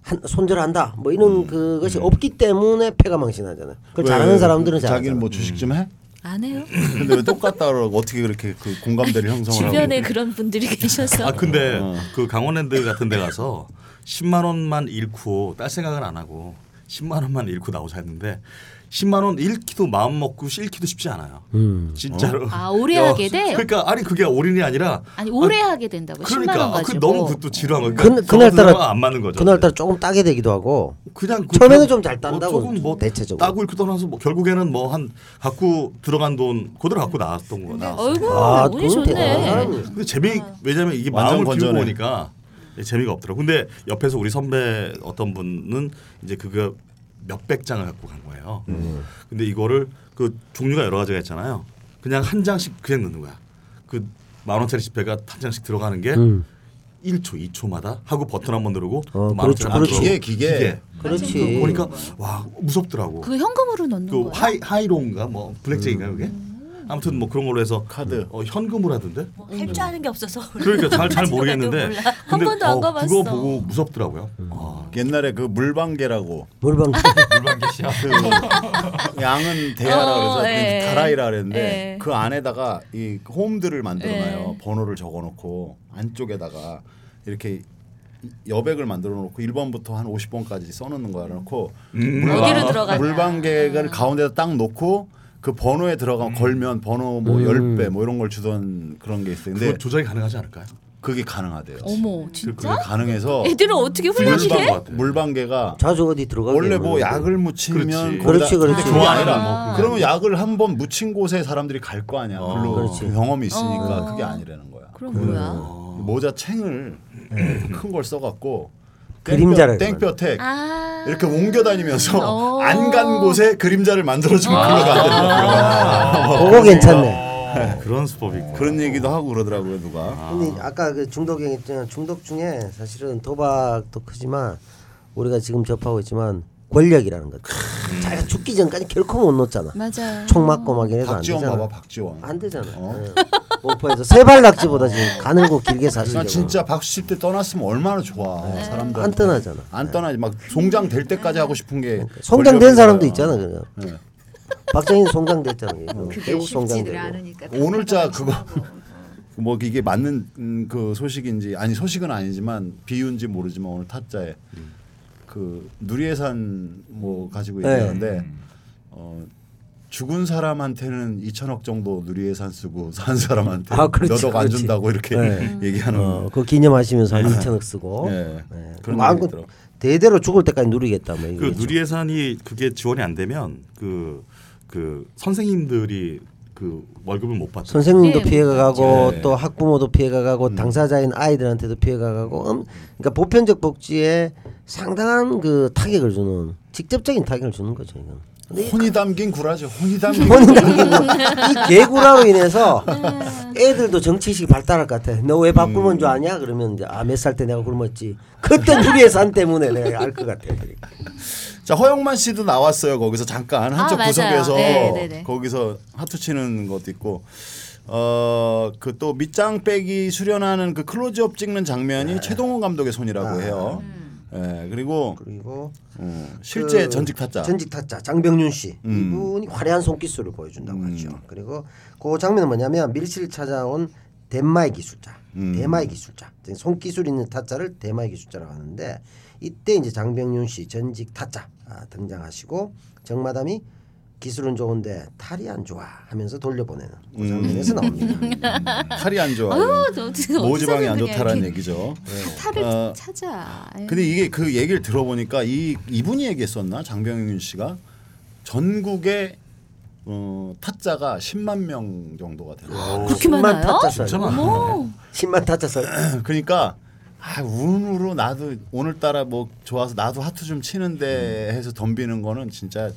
한, 손절한다. 뭐 이런 그것이 없기 때문에 패가 망신하잖아요. 그걸 왜, 잘하는 사람들은 잘 자기는 뭐 주식 좀 해? 안 해요. 근데 왜 똑같다 그러고 어떻게 그렇게 그 공감대를 형성을 주변에? 그런 분들이 계셔서. 아 근데 어. 그 강원랜드 같은 데 가서 10만 원만 잃고 딸 생각은 안 하고 10만 원만 잃고 나오자 했는데 10만 원 잃기도 마음 먹고 잃기도 쉽지 않아요. 음. 진짜로. 아, 오래 야, 하게 돼? 그러니까 아니 그게 올인이 아니라 아니 오래 하게 된다고. 10만 그러니까 원 아, 그 가지고. 너무 그것도 지루한 거. 그, 그러니까 그날따라 저 같은 사람은 안 맞는 거죠. 그날따라 조금 따게 되기도 하고 그냥 그 처음에는 뭐 좀잘 딴다고, 조금 뭐 대체적으로. 따고 이렇게 떠나서 뭐 결국에는 뭐 한 갖고 들어간 돈 그대로 갖고 나왔던 거 나왔어. 어이구 아, 운이 좋네. 근데 재미 왜냐면 이게 마음을 건전해. 보니까 재미가 없더라고. 근데 옆에서 우리 선배 어떤 분은 이제 그거 몇백 장을 갖고 간 거예요. 근데 이거를 그 종류가 여러 가지가 있잖아요. 그냥 한 장씩 그냥 넣는 거야. 그 만 원짜리 지폐가 한 장씩 들어가는 게 음. 1초, 2초마다 하고 버튼 한 번 누르고 어, 만 그렇지, 원짜리 안 그렇지. 들어오고. 기계, 기계. 그렇지. 보니까 와 무섭더라고. 그 현금으로 넣는 그 거야. high high-low인가 뭐 블랙잭인가 그게 아무튼 뭐 그런 걸로 해서 카드. 어, 현금으로 하던데. 할 줄 아는 게 없어서. 그러니까 잘 잘 모르겠는데 몰라. 한 근데 번도 안 어, 가봤어. 그거 보고 무섭더라고요. 아, 옛날에 그 물방개라고 물방 그 양은 다라이 어, 그래서 예. 다라이라 그랬는데 예. 그 안에다가 이 홈들을 만들어놔요. 예. 번호를 적어놓고 안쪽에다가 이렇게 여백을 만들어 놓고 1번부터 한 50번까지 써놓는 거야. 그래놓고 음. 어디로 들어가냐. 물방개를 가운데다 딱 놓고 그 번호에 들어가 면 걸면 번호 뭐 음. 10배 뭐 이런 걸 주던 그런 게 있어요. 근데 조작이 가능하지 않을까요? 그게 가능하대요. 어머 그게 진짜? 가능해서 애들은 어떻게 훈련시켜? 물방개가 자주 어디 들어가게 원래 뭐. 약을 묻히면 그렇지. 그렇지, 그게 아니라 뭐 그러면 약을 한 번 묻힌 곳에 사람들이 갈 거 아니야. 어. 별로. 그 경험이 있으니까 어. 그게 아니라는 거야. 그럼 뭐야? 모자 챙을 큰 걸 써갖고 그림자를 땡볕에 아 이렇게 옮겨 다니면서 어. 안간 곳에 그림자를 만들어주면 글로 가더라고요. 그거 괜찮네. 그런 수법이 있고. 그런 얘기도 하고 그러더라고요 누가. 근데 아까 그 중독 얘기했잖아. 중독 중에 사실은 도박도 크지만 우리가 지금 접하고 있지만 권력이라는 것. 자기가 죽기 전까지 결코 못 놓잖아. 맞아. 총 맞고 막 이래도 안 박지원 되잖아. 봐봐 박지원. 안 되잖아. 어? 예. 목포에서 세발 낙지보다 지금 가늘고 길게 사시려고. 나 진짜 박수 칠 때 떠났으면 얼마나 좋아 사람들. 안 떠나잖아. 안 떠나지 막 송장 될 때까지 하고 싶은 게. 송장된 권력인 사람도 거야. 있잖아. 그냥. 네. 박정희 송장됐잖아. 뭐 그게 대구 송장되고. 않으니까. 오늘자 그거 뭐 이게 맞는 음, 그 소식인지 아니 소식은 아니지만 비유인지 모르지만 오늘 타짜에 그 누리예산 뭐 가지고 네. 얘기하는데 어 죽은 사람한테는 2천억 정도 누리예산 쓰고 산 사람한테 아, 그렇지, 몇억 안 그렇지. 준다고 이렇게 네. 얘기하는 어, 그거 기념하시면서 한 2천억 쓰고. 예. 네. 그런 마음껏 있더라고. 대대로 죽을 때까지 누리겠다. 뭐그 이거. 누리예산이 그게 지원이 안 되면 그그 선생님들이 그 월급을 못 받죠. 선생님도 네, 피해가 가고 네. 또 학부모도 피해가 가고 음. 당사자인 아이들한테도 피해가 가고 음, 그러니까 보편적 복지에 상당한 그 타격을 주는 직접적인 타격을 주는 거죠 이건. 혼이 담긴 구라죠. 혼이 담긴 본인 남기고 이 개구라로 인해서 애들도 정치식이 발달할 것 같아. 너왜밥 굶은 줄 아냐? 그러면 이제 아 몇 살 때 내가 굶었지. 그때 누리의 산 때문에 내가 알 것 같아. 애들이. 자 허영만 씨도 나왔어요. 거기서 잠깐 한쪽 맞아요. 구석에서 네, 네, 네. 거기서 하투 치는 것도 있고 어그 또 밑장 빼기 수련하는 그 클로즈업 찍는 장면이 최동원 감독의 손이라고 해요. 예 그리고 그리고 어, 실제 그 전직 타자 전직 타자 장병윤 씨 음. 이분이 화려한 손기술을 보여준다고 음. 하죠. 그리고 그 장면은 뭐냐면 밀실 찾아온 덴마의 기술자, 음. 대마의 기술자, 손기술 있는 타자를 대마의 기술자라고 하는데 이때 이제 장병윤 씨 전직 타자 아, 등장하시고 정마담이 기술은 좋은데 탈이 안 좋아 하면서 돌려보내는 그 음. 장면에서 나옵니다. 탈이 안. 아유, 어디서 모지방이 안 좋다라는 얘기죠. 탈을 어, 찾아. 에이. 근데 이게 그 얘기를 들어보니까 이 이분이 얘기했었나 장병윤 씨가 전국에 어, 타자가 10만 명 정도가 돼요. 그렇게 10만 많아요? 타자 설. 진짜 많네. 어머. 10만 타자 설. 그러니까 아, 운으로 나도 오늘따라 뭐 좋아서 나도 하트 좀 치는데 해서 덤비는 거는 진짜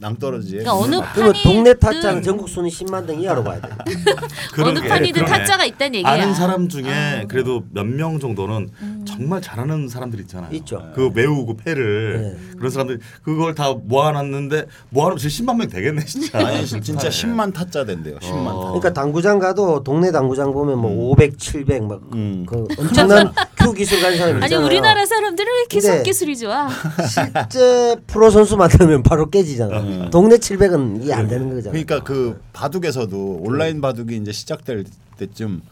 낭떠러지에. 그러니까 어느 동네 타자는 판이든 전국 순위 10만 등 이하로 봐야 돼. 어느 판이든 그러네. 타짜가 있다는 얘기야. 아는 사람 중에 그래도 몇 명 정도는 정말 잘하는 사람들 있잖아요. 있죠. 그 외우고 패를 그런 사람들 그걸 다 모아놨는데 모아놓으면 진짜 10만 명 되겠네 진짜. 아니 진짜 10만 타자 된대요. 10만 타자. 그러니까 당구장 가도 동네 당구장 보면 뭐 500, 700막 음. 그 엄청난 큐 기술 가진 사람 아니 있잖아요. 우리나라 사람들은 근데 손기술이 좋아? 실제 프로 선수 만나면 바로 깨지잖아. 동네 700은 이게 안 되는 거잖아. 그러니까 그 바둑에서도 온라인 바둑이 이제 시작될 때쯤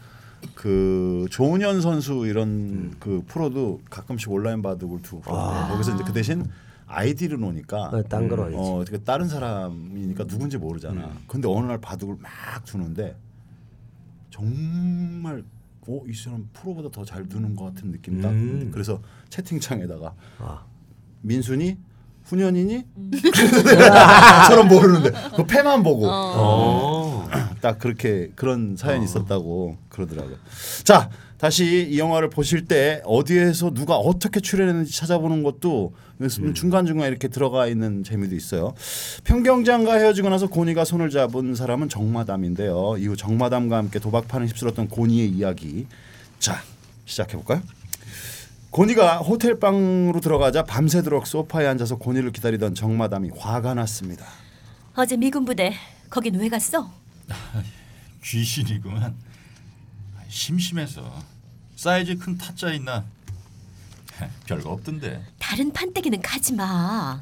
그 조은현 선수 이런 그 프로도 가끔씩 온라인 바둑을 두고 그러는데 거기서 이제 그 대신 아이디를 놓으니까 어, 딴 거로 해야지. 어, 그 다른 사람이니까 누군지 모르잖아. 근데 어느 날 바둑을 막 두는데 정말 어, 이 사람 프로보다 더 잘 두는 것 같은 느낌 딱. 음. 그래서 채팅창에다가 아. 민순이 훈현이니? 저런 모르는데 그 패만 보고 어. 딱 그렇게 그런 사연이 있었다고 그러더라고요. 자 다시 이 영화를 보실 때 어디에서 누가 어떻게 출연했는지 찾아보는 것도 중간 중간 이렇게 들어가 있는 재미도 있어요. 평경장과 헤어지고 나서 고니가 손을 잡은 사람은 정마담인데요. 이후 정마담과 함께 도박판을 휩쓸었던 고니의 이야기. 자 시작해 볼까요? 고니가 호텔 방으로 들어가자 밤새도록 소파에 앉아서 고니를 기다리던 정마담이 화가 났습니다. 어제 미군 부대 거긴 왜 갔어? 귀신이구만. 심심해서 사이즈 큰 타짜 있나? 별거 없던데. 다른 판때기는 가지 마.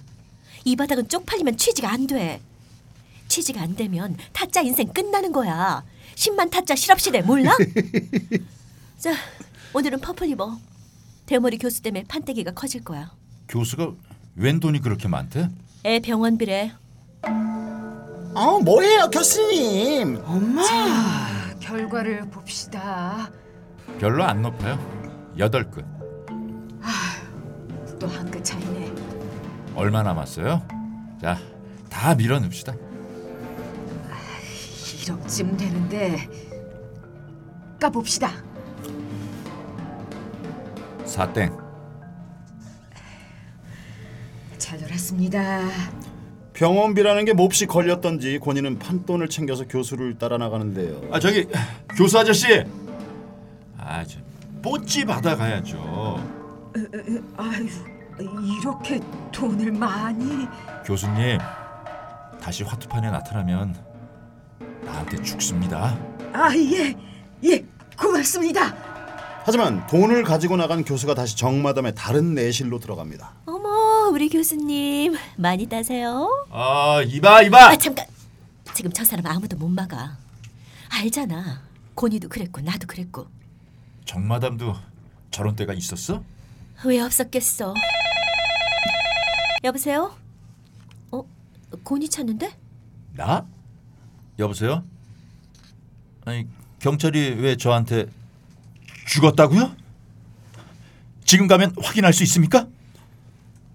이 바닥은 쪽팔리면 취직이 안 돼. 취직이 안 되면 타짜 인생 끝나는 거야. 10만 타짜 실업시대 몰라? 자, 오늘은 purple 입어. 대머리 교수 때문에 판때기가 커질 거야. 교수가 웬 돈이 그렇게 많대? 애 병원비래. 어 뭐예요 교수님? 자, 결과를 봅시다. 별로 안 높아요. 여덟 끝. 또 한 끗 차이네. 얼마 남았어요? 자, 다 밀어넣읍시다. 1억쯤 되는데 까봅시다. 사땡. 잘 놀았습니다. 병원비라는 게 몹시 걸렸던지 고니는 판돈을 챙겨서 교수를 따라 나가는데요. 아 저기 교수 아저씨. 아, 저 뽀찌 받아가야죠. 아유, 이렇게 돈을 많이 교수님, 다시 화투판에 나타나면 나한테 죽습니다. 아, 예. 예. 고맙습니다. 하지만 돈을 가지고 나간 교수가 다시 정마담의 다른 내실로 들어갑니다. 어머, 우리 교수님 많이 따세요. 아, 이봐 이봐. 아 잠깐. 지금 저 사람 아무도 못 막아. 알잖아. 고니도 그랬고 나도 그랬고. 정마담도 저런 때가 있었어? 왜 없었겠어? 여보세요? 어? 고니 찾는데? 나? 여보세요? 아니 경찰이 왜 저한테 죽었다고요? 지금 가면 확인할 수 있습니까?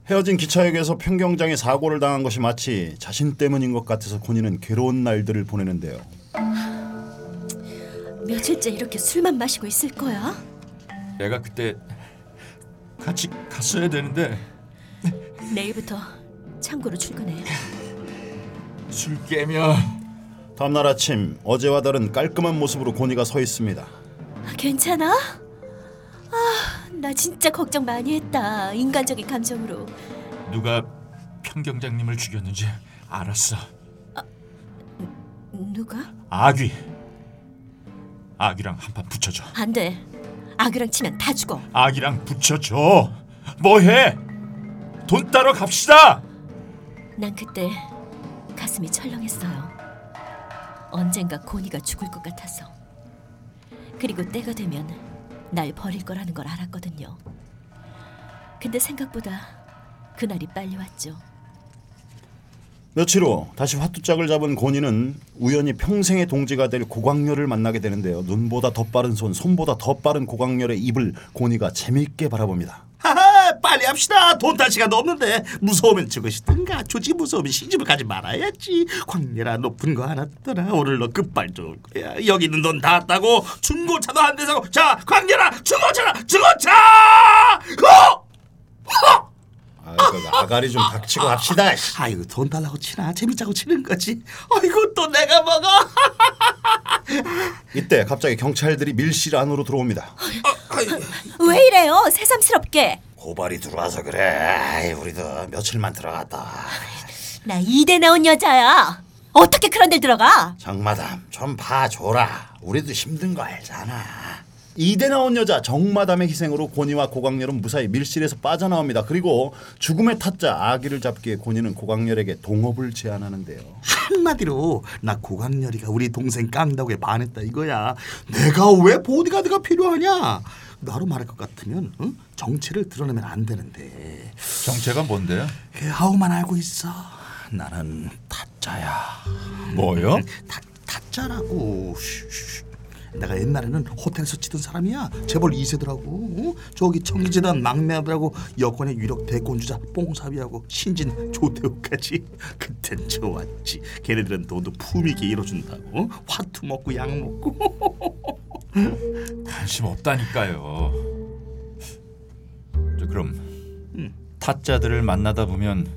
헤어진 기차역에서 평경장에 사고를 당한 것이 마치 자신 때문인 것 같아서 고니는 괴로운 날들을 보내는데요. 며칠째 이렇게 술만 마시고 있을 거야? 내가 그때 같이 갔어야 되는데 내일부터 창고로 출근해. 술 깨며 다음 날 아침 어제와 다른 깔끔한 모습으로 고니가 서 있습니다. 괜찮아? 아, 나 진짜 걱정 많이 했다. 인간적인 감정으로. 누가 평경장님을 죽였는지 알았어. 누가? 아귀. 아귀랑 한 판 붙여줘. 안 돼. 아그랑 치면 다 죽어. 아귀랑 붙여줘. 뭐해? 돈 따러 갑시다. 난 그때 가슴이 철렁했어요. 언젠가 고니가 죽을 것 같아서. 그리고 때가 되면 날 버릴 거라는 걸 알았거든요. 근데 생각보다 그날이 빨리 왔죠. 며칠 후 다시 화투짝을 잡은 고니는 우연히 평생의 동지가 될 고광렬을 만나게 되는데요. 눈보다 더 빠른 손, 손보다 더 빠른 고광렬의 입을 고니가 재미있게 바라봅니다. 하하 빨리 합시다 돈딸 시간도 없는데 무서우면 죽으시든가 조지 무서우면 시집을 가지 말아야지 광렬아 높은 거 하나 떠라 오늘 너 끝발 좋을 거야 여기 있는 돈 다 따고 중고차도 한 대 사고 자 광렬아 중고차다 중고차 어! 어! 아, 그 아가리 좀 닥치고 합시다. 아이고 돈 달라고 치나 재밌자고 치는 거지 아이고 또 내가 먹어 이때 갑자기 경찰들이 밀실 안으로 들어옵니다. 왜 이래요? 새삼스럽게. 고발이 들어와서 그래. 아이, 우리도 며칠만 들어갔다. 나 이대 나온 여자야. 어떻게 그런 데 들어가? 정마담 좀 봐줘라. 우리도 힘든 거 알잖아. 이대 나온 여자 정마담의 희생으로 고니와 고광렬은 무사히 밀실에서 빠져나옵니다. 그리고 죽음의 타짜 아기를 잡기 위해 고니는 고광렬에게 동업을 제안하는데요. 한마디로 나 고강렬이가 우리 동생 깡다구에 반했다 이거야 내가 왜 보디가드가 필요하냐 나로 말할 것 같으면 응? 정체를 드러내면 안 되는데 정체가 뭔데요? 아우만 알고 있어 나는 타짜야 뭐요? 타, 타짜라고 쉬, 쉬. 내가 옛날에는 호텔에서 치던 사람이야 재벌 2세더라고 어? 저기 청기재단 막내 아들하고 여권의 유력 대권주자 뽕사비하고 신진 조태우까지 그땐 좋았지 걔네들은 돈도 품위있게 잃어준다고 어? 화투 먹고 약 먹고 관심 없다니까요. 저 그럼 타짜들을 만나다 보면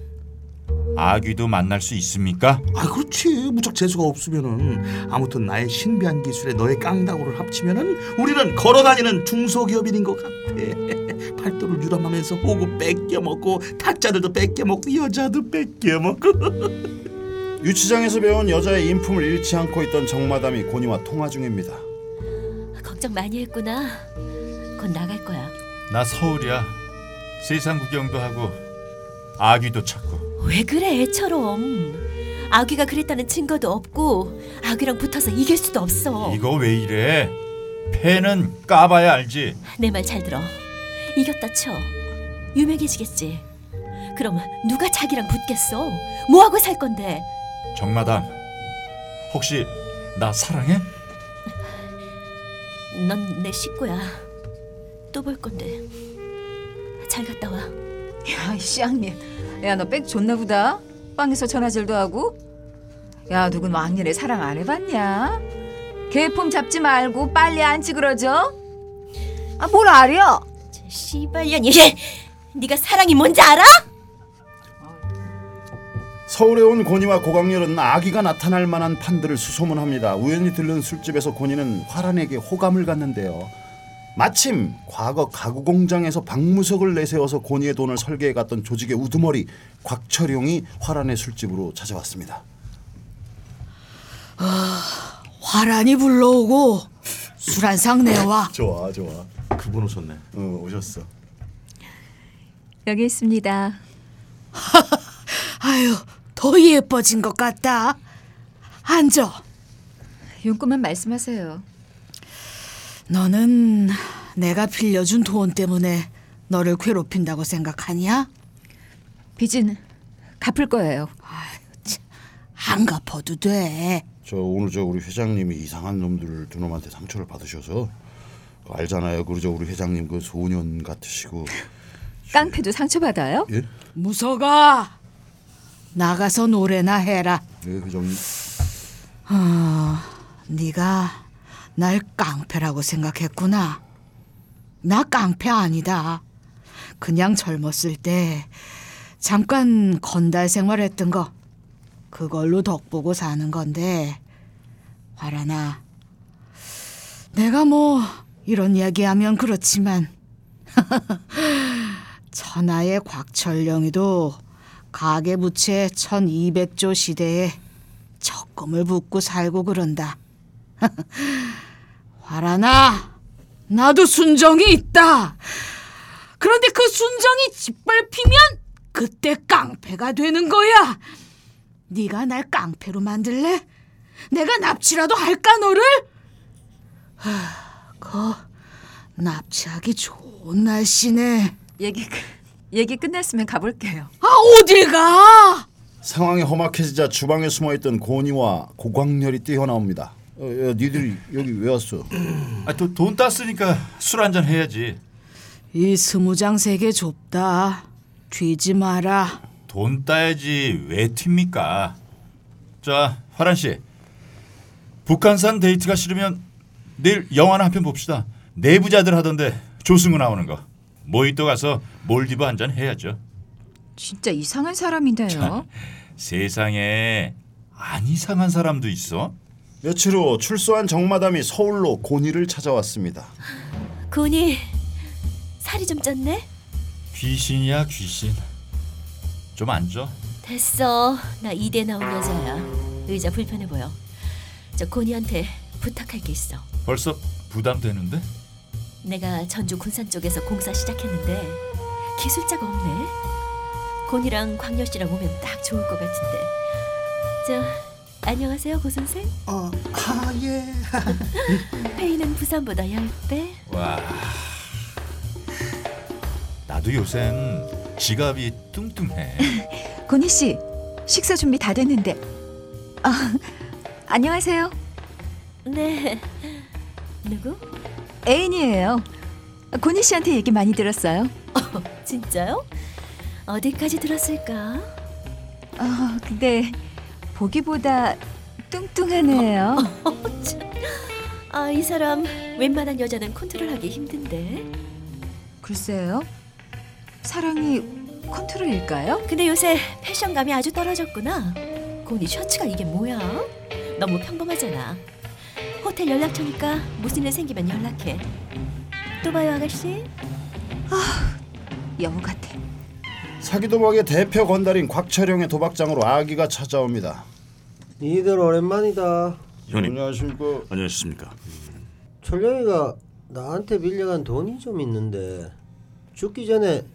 아귀도 만날 수 있습니까? 아 그렇지 무척 재수가 없으면은 아무튼 나의 신비한 기술에 너의 깡다구를 합치면은 우리는 걸어다니는 중소기업인인 것 같아 팔도를 유람하면서 호구 뺏겨 먹고 타짜들도 뺏겨 먹고 여자도 뺏겨 먹고 유치장에서 배운 여자의 인품을 잃지 않고 있던 정마담이 고니와 통화 중입니다. 걱정 많이 했구나. 곧 나갈 거야. 나 서울이야. 세상 구경도 하고 아귀도 찾고. 왜 그래 애처럼. 아귀가 그랬다는 증거도 없고 아귀랑 붙어서 이길 수도 없어. 이거 왜 이래? 패는 까봐야 알지. 내 말 잘 들어. 이겼다 쳐. 유명해지겠지. 그럼 누가 자기랑 붙겠어? 뭐 하고 살 건데? 정마담, 혹시 나 사랑해? 넌 내 식구야. 또 볼 건데. 잘 갔다 와. 야, 이 쌍님. 야, 너 백 좋나 보다. 빵에서 전화질도 하고. 야, 누군 왕년에 사랑 안 해봤냐? 개품 잡지 말고 빨리 앉지 그러죠? 아, 뭘 알여? 씨발년이. 네가 사랑이 뭔지 알아? 서울에 온 고니와 고광렬은 아기가 나타날 만한 판들을 수소문합니다. 우연히 들른 술집에서 고니는 화란에게 호감을 갖는데요. 마침 과거 가구 공장에서 박무석을 내세워서 고니의 돈을 설계해 갔던 조직의 우두머리 곽철용이 화란의 술집으로 찾아왔습니다. 화란이 불러오고 술 한 상 내와. 좋아, 좋아. 그분 오셨네 어, 오셨어. 여기 있습니다. 아유, 더 예뻐진 것 같다. 앉아. 용건만 말씀하세요. 너는 내가 빌려준 돈 때문에 너를 괴롭힌다고 생각하냐? 빚은 갚을 거예요. 안 갚아도 돼. 저 오늘 저 우리 회장님이 이상한 놈들 두 놈한테 상처를 받으셔서 그거 알잖아요. 그리고 저 우리 회장님 그 소년 같으시고 깡패도 상처 받아요? 예? 무서가 나가서 노래나 해라. 예, 회장님. 네가 날 깡패라고 생각했구나. 나 깡패 아니다. 그냥 젊었을 때 잠깐 건달 생활했던 거 그걸로 덕보고 사는 건데 화라나 내가 뭐 이런 이야기하면 그렇지만 천하의 곽철령이도 가계 부채 1200조 시대에 적금을 붓고 살고 그런다. 화라나 나도 순정이 있다. 그런데 그 순정이 짓밟히면 그때 깡패가 되는 거야. 네가 날 깡패로 만들래? 내가 납치라도 할까 너를? 하, 그 납치하기 좋은 날씨네. 얘기 끝- 얘기 끝났으면 가볼게요. 아 어딜 가? 상황이 험악해지자 주방에 숨어있던 고니와 고광렬이 뛰어나옵니다. 어, 야, 니들이 여기 왜 왔어? 아, 도, 돈 땄으니까 술 한잔 해야지. 이 스무장 세계 좁다. 뒤지 마라. 돈 따야지 왜 튑니까? 자, 화란 씨. 북한산 데이트가 싫으면 내일 영화나 한 편 봅시다. 내부자들 하던데 조승우 나오는 거. 모히또 가서 몰디브 한 잔 해야죠. 진짜 이상한 사람인데요. 세상에 안 이상한 사람도 있어? 며칠 후 출소한 정마담이 서울로 고니를 찾아왔습니다. 고니 살이 좀 쪘네? 귀신이야 귀신. 좀 앉아. 됐어. 나 이대 나온 여자야. 의자 불편해 보여. 저 고니한테 부탁할 게 있어. 벌써 부담되는데? 내가 전주 군산 쪽에서 공사 시작했는데 기술자가 없네. 곤이랑 광열 씨랑 오면 딱 좋을 것 같은데. 저 안녕하세요 고 선생. 어, 아 예. 페이는 부산보다 10배. 와. 나도 요샌 지갑이 뚱뚱해. 고니 씨 식사 준비 다 됐는데. 아 안녕하세요. 네. 누구? 애인이에요. 고니 씨한테 얘기 많이 들었어요. 진짜요? 어디까지 들었을까? 아 근데 보기보다 뚱뚱하네요. 아 이 사람 웬만한 여자는 컨트롤하기 힘든데. 글쎄요. 사랑이 컨트롤일까요? 근데 요새 패션감이 아주 떨어졌구나. 고니 셔츠가 이게 뭐야? 너무 평범하잖아. 호텔 연락처니까 무슨 일 생기면 연락해. 또 봐요 아가씨. 여우 같아. 사기 도박의 대표 건달인 곽철영의 도박장으로 아기가 찾아옵니다. 니들 오랜만이다. 형님 안녕하십니까? 안녕하십니까? 철령이가 나한테 빌려간 돈이 좀 있는데 죽기 전에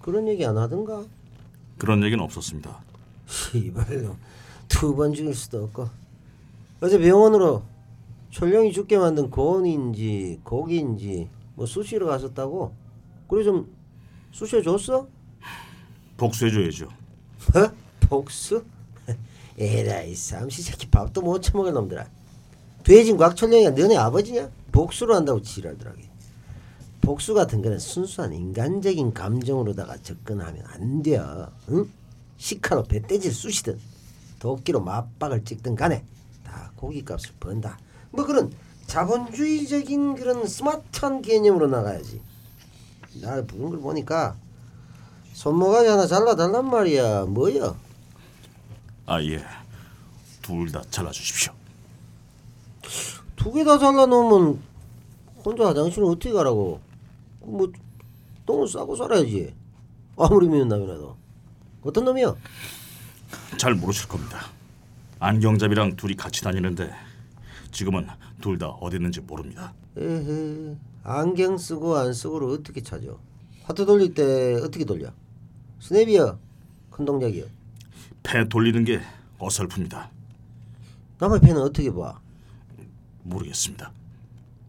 그런 얘기 안 하던가? 그런 얘기는 없었습니다. 시발로 두 번 죽일 수도 없고 어제 병원으로 철령이 죽게 만든 고원인지 고기인지 뭐 수시로 갔었다고? 그래 좀 수시해 줬어? 복수해 줘야죠. 어? 복수? 에라이 삼시 새끼 밥도 못 처먹을 놈들아. 돼진 곽철령이가 너네 아버지냐? 복수를 한다고 지랄더라게. 복수 같은 거는 순수한 인간적인 감정으로다가 접근하면 안 돼요 응? 식칼로 배떼질 쑤시든 도끼로 맞박을 찍든 간에 다 고기값을 번다. 뭐 그런 자본주의적인 그런 스마트한 개념으로 나가야지. 날 부른 걸 보니까 손모가지 하나 잘라달란 말이야. 뭐야 아 예. 둘 다 잘라 주십시오. 두 개 다 잘라 놓으면 혼자 화장실은 어떻게 가라고? 뭐 똥을 싸고 살아야지. 아무리 미운 남이라도. 어떤 놈이야? 잘 모르실 겁니다. 안경잡이랑 둘이 같이 다니는데 지금은 둘 다 어디 있는지 모릅니다. 에헤, 안경 쓰고 안 쓰고를 어떻게 찾아? 하트 돌릴 때 어떻게 돌려? 스냅이야? 큰 동작이야? 패 돌리는 게 어설픕니다. 남의 펜은 어떻게 봐? 모르겠습니다.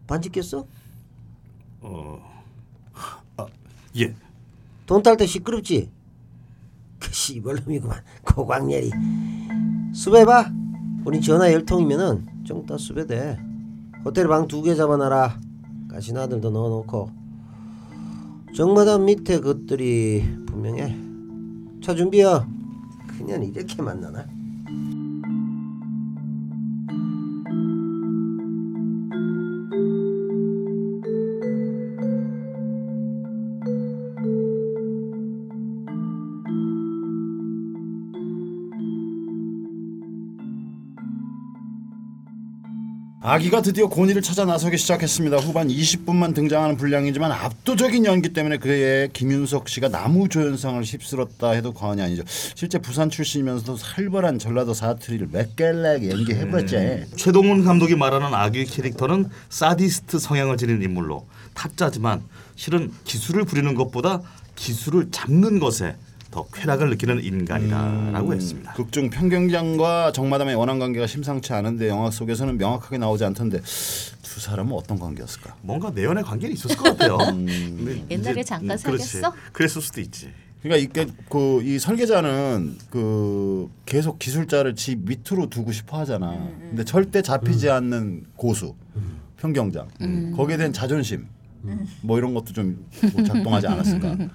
반지 꼈어? 예. 돈 딸 때 시끄럽지? 그 씨발놈이구만 고광렬이 수배봐 우리 전화 열 통이면은 좀 이따 수배돼 호텔 방 두 개 잡아놔라 가시나들도 넣어놓고 정마담 밑에 것들이 분명해 차 준비야 그냥 이렇게 만나나? 아기가 드디어 고니를 찾아 나서기 시작했습니다. 후반 20분만 등장하는 분량이지만 압도적인 연기 때문에 그의 김윤석 씨가 나무 조연상을 휩쓸었다 해도 과언이 아니죠. 실제 부산 출신이면서도 살벌한 전라도 사투리를 맥깔나게 연기해봤지. 최동훈 감독이 말하는 아기 캐릭터는 사디스트 성향을 지닌 인물로 타짜지만 실은 기술을 부리는 것보다 기술을 잡는 것에 더 쾌락을 느끼는 인간이다라고 했습니다. 극중 평경장과 정마담의 원한 관계가 심상치 않은데 영화 속에서는 명확하게 나오지 않던데 두 사람은 어떤 관계였을까? 뭔가 내연의 관계는 있었을 것 같아요. 근데 옛날에 이제- 잠깐. 사귀었어? 그랬을 수도 있지. 그러니까 이게 그 이 설계자는 그 계속 기술자를 집 밑으로 두고 싶어 하잖아. 근데 절대 잡히지 않는 고수 평경장 거기에 대한 자존심 뭐 이런 것도 좀 작동하지 않았을까. 그럼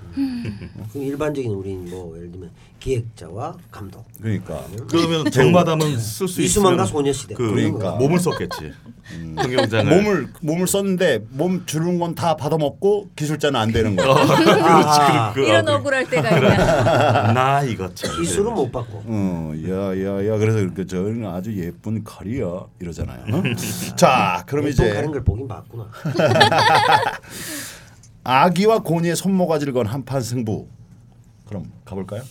일반적인 우린 뭐 예를 들면 기획자와 감독. 그러니까 그러면 정마담은 쓸수 이수만과 있으면 소녀시대. 그 그러니까. 몸을 썼겠지. 평경장을 몸을 몸을 썼는데 몸 주는 건 다 받아먹고 기술자는 안 되는 거야. 아, 그, 이런 억울할 때가 있냐? 나 이거 참. 기술은 못 받고. 어, 야야야 그래서 이렇게 저는 아주 예쁜 칼이야 이러잖아요. 어? 자, 그럼 돈 이제 가는 걸 보긴 봤구나. 아기와 고니의 손모가지를 건 한판 승부. 그럼 가볼까요?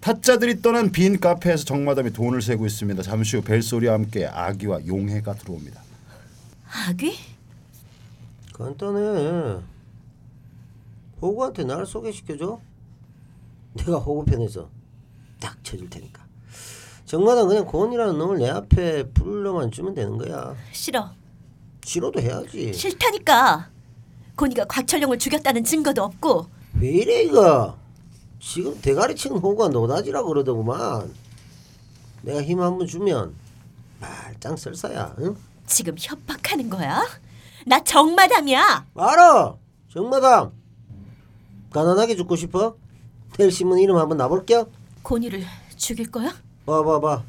타짜들이 떠난 빈 카페에서 정마담이 돈을 세고 있습니다. 잠시 후 벨소리와 함께 아기와 용해가 들어옵니다. 아귀? 간단해. 호구한테 나를 소개시켜줘. 내가 호구 편에서 딱 쳐줄 테니까. 정마다 그냥 고은이라는 놈을 내 앞에 불러만 주면 되는 거야. 싫어. 싫어도 해야지. 싫다니까. 고니가 곽철용을 죽였다는 증거도 없고 왜 이래 이거? 지금 대가리 치는 호구가 노다지라 그러더구만. 내가 힘 한번 주면 말짱 설사야. 응? 지금 협박하는 거야? 나 정마담이야. 알아. 정마담. 가난하게 죽고 싶어? 텔 신문 이름 한번 놔볼게요. 고니를 죽일 거야? 봐봐봐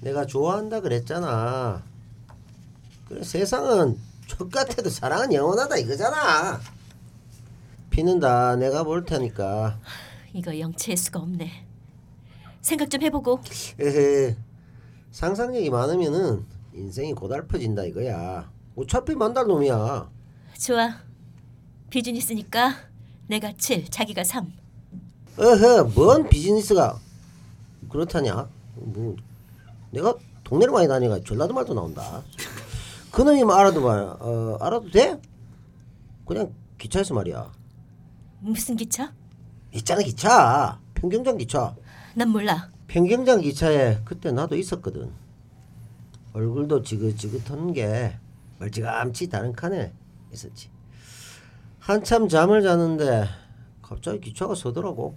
내가 좋아한다 그랬잖아 그래 세상은 족같아도 사랑은 영원하다 이거잖아. 피는 다 내가 볼 테니까. 이거 영체할 수가 없네. 생각 좀 해보고. 에헤 상상력이 많으면은 인생이 고달퍼진다 이거야. 어차피 만날 놈이야. 좋아. 비즈니스니까 내가 7, 자기가 3. 어허 뭔 비즈니스가 그렇다냐? 뭐 내가 동네를 많이 다니가 전라도 말도 나온다 그놈이만 알아도 말 어, 알아도 돼? 그냥 기차에서 말이야. 무슨 기차? 있잖아 기차. 평경장 기차. 난 몰라. 평경장 기차에 그때 나도 있었거든. 얼굴도 지긋지긋한 게 멀찌감치 다른 칸에 있었지. 한참 잠을 자는데 갑자기 기차가 서더라고.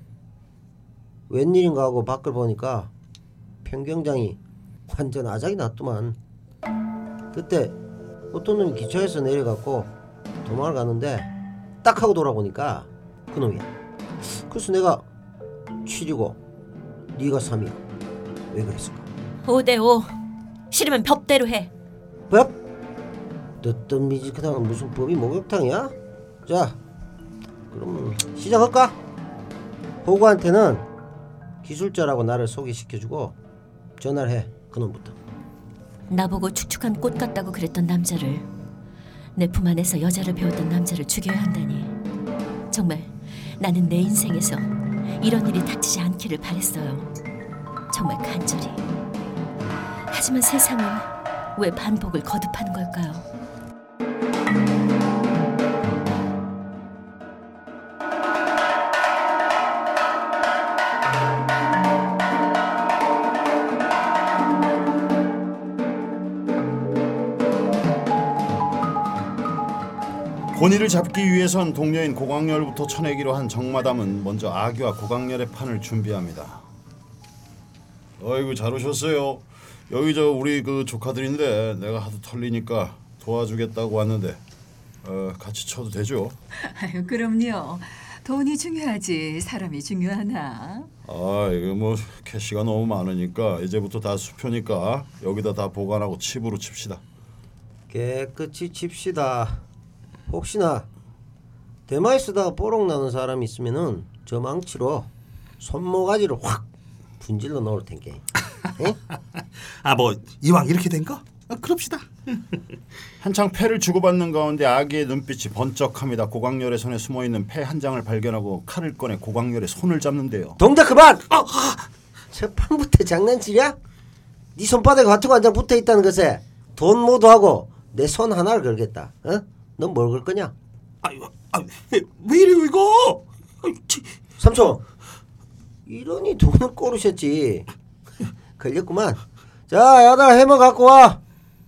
웬일인가 하고 밖을 보니까 평경장이 완전 아작이 났더만. 그때 어떤 놈이 기차에서 내려갖고 도망을 가는데 딱 하고 돌아보니까 그 놈이야 그래서 내가 7이고 네가 3이야 왜 그랬을까 5대5. 싫으면 법대로 해. 법? 너떤 미지근한 무슨 법이 목욕탕이야? 자 그럼 시작할까? 호구한테는 기술자라고 나를 소개시켜주고 전화를 해 그놈부터 나보고 축축한 꽃 같다고 그랬던 남자를 내 품 안에서 여자를 배웠던 남자를 죽여야 한다니. 정말 나는 내 인생에서 이런 일이 닥치지 않기를 바랬어요. 정말 간절히. 하지만 세상은 왜 반복을 거듭하는 걸까요? 고니를 잡기 위해선 동료인 고광렬부터 쳐내기로 한 정마담은 먼저 아기와 고광렬의 판을 준비합니다. 어이구 잘 오셨어요. 여기 저 우리 그 조카들인데 내가 하도 털리니까 도와주겠다고 왔는데 어, 같이 쳐도 되죠? 아유 그럼요. 돈이 중요하지 사람이 중요하나? 아 이거 뭐 캐시가 너무 많으니까 이제부터 다 수표니까 여기다 다 보관하고 칩으로 칩시다. 깨끗이 칩시다 혹시나 대마에 쓰다가 뽀록 나는 사람 있으면은 저 망치로 손모가지를 확 분질러 넣을 텐게 에? 아뭐 이왕 이렇게 된 거? 아, 그럽시다. 한창 패를 주고받는 가운데 아기의 눈빛이 번쩍합니다. 고광렬의 손에 숨어 있는 패 한 장을 발견하고 칼을 꺼내 고광렬의 손을 잡는데요. 동작 그만! 첫 판부터 장난치랴? 네 손바닥에 화투가 한 장 붙어 있다는 것에 돈 모두 하고 내 손 하나를 걸겠다. 어? 넌뭘걸 거냐? 아유, 아, 왜, 왜 이래요 이거? 아유, 치. 삼촌 이러니 돈을 꼬르셨지 걸렸구만 자 야들 해머 갖고 와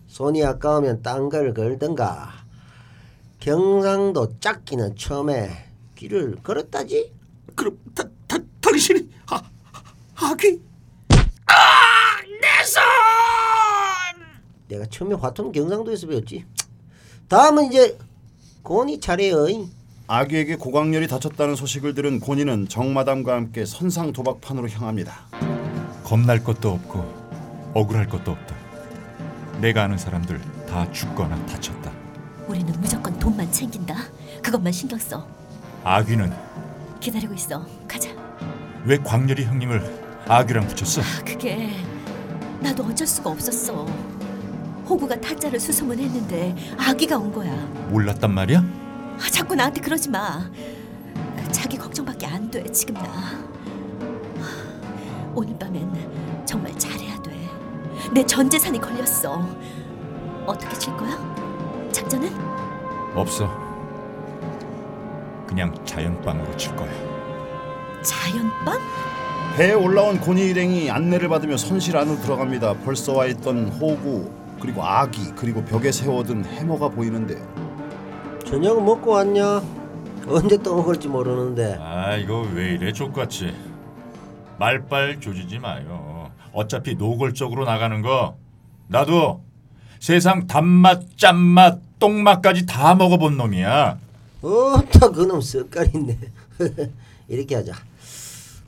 손이 아까우면 딴 걸 걸든가 경상도 짝기는 처음에 길을 걸었다지 그럼 다, 다, 당신이 아, 아귀? 내가 처음에 화투는 경상도에서 배웠지 다음은 이제 고니 차례여 아기에게 고광렬이 다쳤다는 소식을 들은 고니는 정마담과 함께 선상 도박판으로 향합니다. 겁날 것도 없고 억울할 것도 없다. 내가 아는 사람들 다 죽거나 다쳤다. 우리는 무조건 돈만 챙긴다. 그것만 신경 써. 아귀는 기다리고 있어. 가자. 왜 광렬이 형님을 아귀랑 붙였어? 그게 나도 어쩔 수가 없었어. 호구가 타짜를 수소문했는데 아기가 온 거야. 몰랐단 말이야? 아, 자꾸 나한테 그러지 마. 자기 걱정밖에 안 돼 지금 나. 오늘 밤엔 정말 잘해야 돼. 내 전 재산이 걸렸어. 어떻게 칠 거야? 작전은? 없어. 그냥 자연빵으로 칠 거야. 자연빵? 배에 올라온 고니 일행이 안내를 받으며 선실 안으로 들어갑니다. 벌써 와 있던 호구 그리고 아기 그리고 벽에 세워둔 해머가 보이는데요. 저녁은 먹고 왔냐? 언제 또 먹을지 모르는데. 아 이거 왜 이래 족같이. 말빨 조지지 마요. 어차피 노골적으로 나가는 거 나도 세상 단맛 짠맛 똥맛까지 다 먹어본 놈이야. 어따 그놈 쓱깔있네. 이렇게 하자.